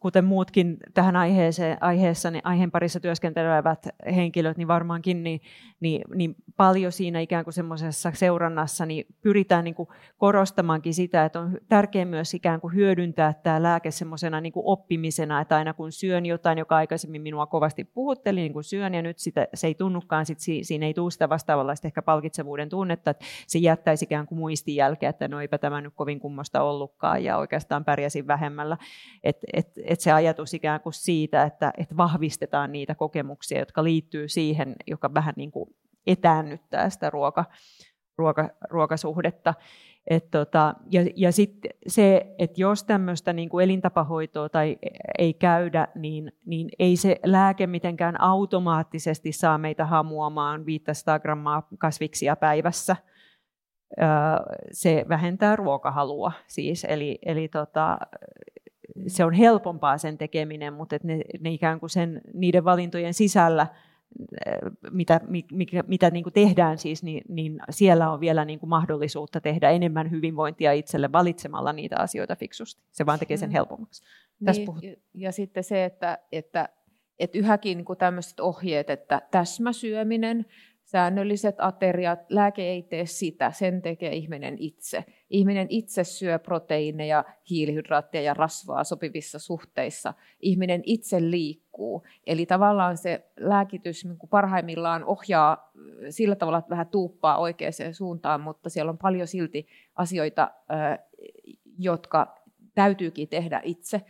kuten muutkin tähän aiheeseen, aiheessa, niin aiheen parissa työskentelevät henkilöt, niin varmaankin niin, niin, niin paljon siinä ikään kuin semmoisessa seurannassa niin pyritään niin kuin korostamaankin sitä, että on tärkeää myös ikään kuin hyödyntää tämä lääke semmoisena niin kuin oppimisena, että aina kun syön jotain, joka aikaisemmin minua kovasti puhutteli, niin kuin syön ja nyt sitä, se ei tunnukaan, sit siinä ei tule sitä vastaavanlaista ehkä palkitsevuuden tunnetta, että se jättäisi ikään kuin muistin jälkeen, että no eipä tämä nyt kovin kummosta ollutkaan ja oikeastaan pärjäsin vähemmällä. Et, et, et se ajatus ikään kuin siitä, että, että vahvistetaan niitä kokemuksia, jotka liittyy siihen, joka vähän niin kuin etäännyttää sitä ruoka, ruoka, ruokasuhdetta. Et tota, ja ja sitten se, että jos tämmöistä niin kuin elintapahoitoa tai ei käydä, niin, niin ei se lääke mitenkään automaattisesti saa meitä hamuamaan 500 grammaa kasviksia päivässä. Se vähentää ruokahalua siis, eli, eli tota, se on helpompaa sen tekeminen, mutta ne, ne ikään kuin sen, niiden valintojen sisällä – mitä, mikä, mitä niin kuin tehdään siis, niin, niin siellä on vielä niin kuin mahdollisuutta tehdä enemmän hyvinvointia itselle valitsemalla niitä asioita fiksusti. Se vaan tekee sen mm. helpommaksi. Niin, ja, ja sitten se, että, että, että yhäkin niin kuin tämmöiset ohjeet, että täsmäsyöminen, säännölliset ateriat, lääke ei tee sitä, sen tekee ihminen itse. Ihminen itse syö proteiineja, hiilihydraatteja ja rasvaa sopivissa suhteissa. Ihminen itse liikkuu. Eli tavallaan se lääkitys niin parhaimmillaan ohjaa sillä tavalla, että vähän tuuppaa oikeaan suuntaan, mutta siellä on paljon silti asioita, jotka täytyykin tehdä itse.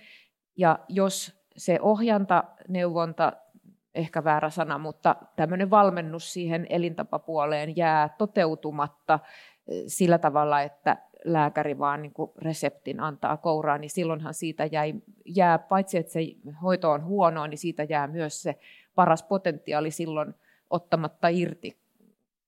Ja jos se ohjanta, neuvonta, ehkä väärä sana, mutta tämmöinen valmennus siihen elintapapuoleen jää toteutumatta sillä tavalla, että lääkäri vaan niin kuin reseptin antaa kouraan, niin silloinhan siitä jäi, jää, paitsi että se hoito on huonoa, niin siitä jää myös se paras potentiaali silloin ottamatta irti,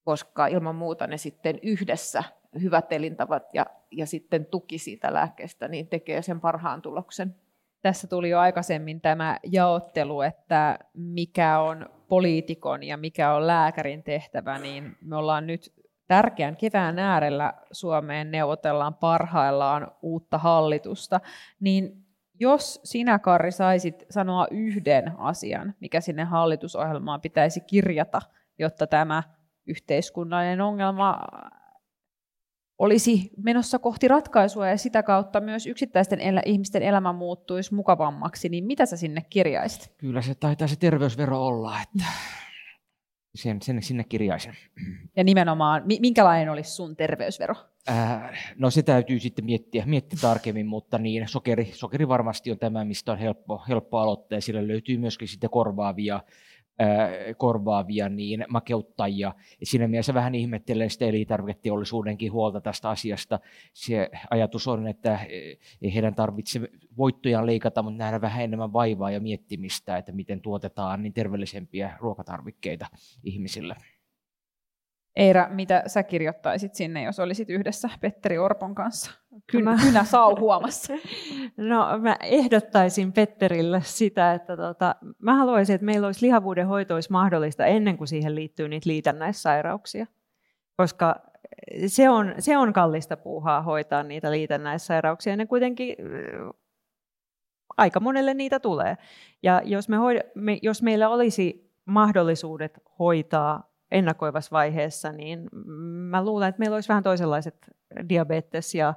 koska ilman muuta ne sitten yhdessä hyvät elintavat ja, ja sitten tuki siitä lääkkeestä, niin tekee sen parhaan tuloksen. Tässä tuli jo aikaisemmin tämä jaottelu, että mikä on poliitikon ja mikä on lääkärin tehtävä, niin me ollaan nyt tärkeän kevään äärellä Suomeen neuvotellaan parhaillaan uutta hallitusta, niin jos sinä, Karri, saisit sanoa yhden asian, mikä sinne hallitusohjelmaan pitäisi kirjata, jotta tämä yhteiskunnallinen ongelma olisi menossa kohti ratkaisua ja sitä kautta myös yksittäisten ihmisten elämä muuttuisi mukavammaksi, niin mitä sä sinne kirjaisit? Kyllä se taitaa se terveysvero olla, että sen, sen sinne kirjaisin. Ja nimenomaan, minkälainen olisi sun terveysvero? Äh, no se täytyy sitten miettiä, miettiä tarkemmin, mutta niin, sokeri, sokeri varmasti on tämä, mistä on helppo, helppo aloittaa, sillä löytyy myöskin sitten korvaavia korvaavia niin makeuttajia. Et siinä mielessä vähän ihmettelen sitä elintarviketeollisuudenkin huolta tästä asiasta. Se ajatus on, että ei heidän tarvitse voittojaan leikata, mutta nähdä vähän enemmän vaivaa ja miettimistä, että miten tuotetaan niin terveellisempiä ruokatarvikkeita ihmisille. Eira, mitä sä kirjoittaisit sinne, jos olisit yhdessä Petteri Orpon kanssa kynä, kynä sauhuamassa? No mä ehdottaisin Petterille sitä, että tota, mä haluaisin, että meillä olisi lihavuuden hoito olisi mahdollista ennen kuin siihen liittyy niitä liitännäissairauksia. Koska se on, se on kallista puuhaa hoitaa niitä liitännäissairauksia, ja ne kuitenkin aika monelle niitä tulee. Ja jos, me hoid, me, jos meillä olisi mahdollisuudet hoitaa ennakoivassa vaiheessa, niin mä luulen, että meillä olisi vähän toisenlaiset diabetes ja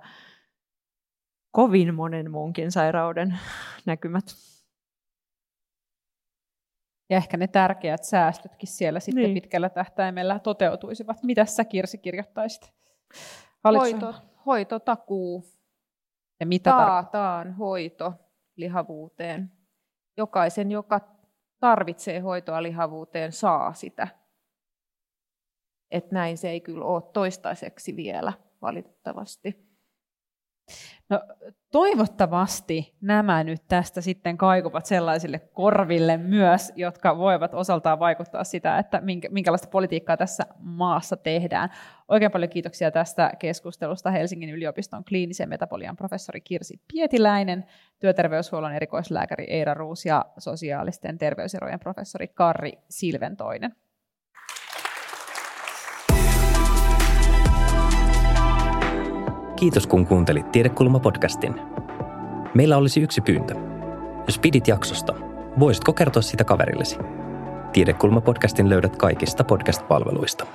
kovin monen muunkin sairauden näkymät. Ja ehkä ne tärkeät säästötkin siellä sitten niin. pitkällä tähtäimellä toteutuisivat. Mitä sä Kirsi kirjoittaisit? Hoito, hoitotakuu. Ja mitä Taataan hoito lihavuuteen. Jokaisen, joka tarvitsee hoitoa lihavuuteen, saa sitä että näin se ei kyllä ole toistaiseksi vielä valitettavasti. No, toivottavasti nämä nyt tästä sitten kaikuvat sellaisille korville myös, jotka voivat osaltaan vaikuttaa sitä, että minkälaista politiikkaa tässä maassa tehdään. Oikein paljon kiitoksia tästä keskustelusta Helsingin yliopiston kliinisen metabolian professori Kirsi Pietiläinen, työterveyshuollon erikoislääkäri Eira Ruus ja sosiaalisten terveyserojen professori Karri Silventoinen. Kiitos kun kuuntelit Tiedekulma-podcastin. Meillä olisi yksi pyyntö. Jos pidit jaksosta, voisitko kertoa sitä kaverillesi? Tiedekulma-podcastin löydät kaikista podcast-palveluista.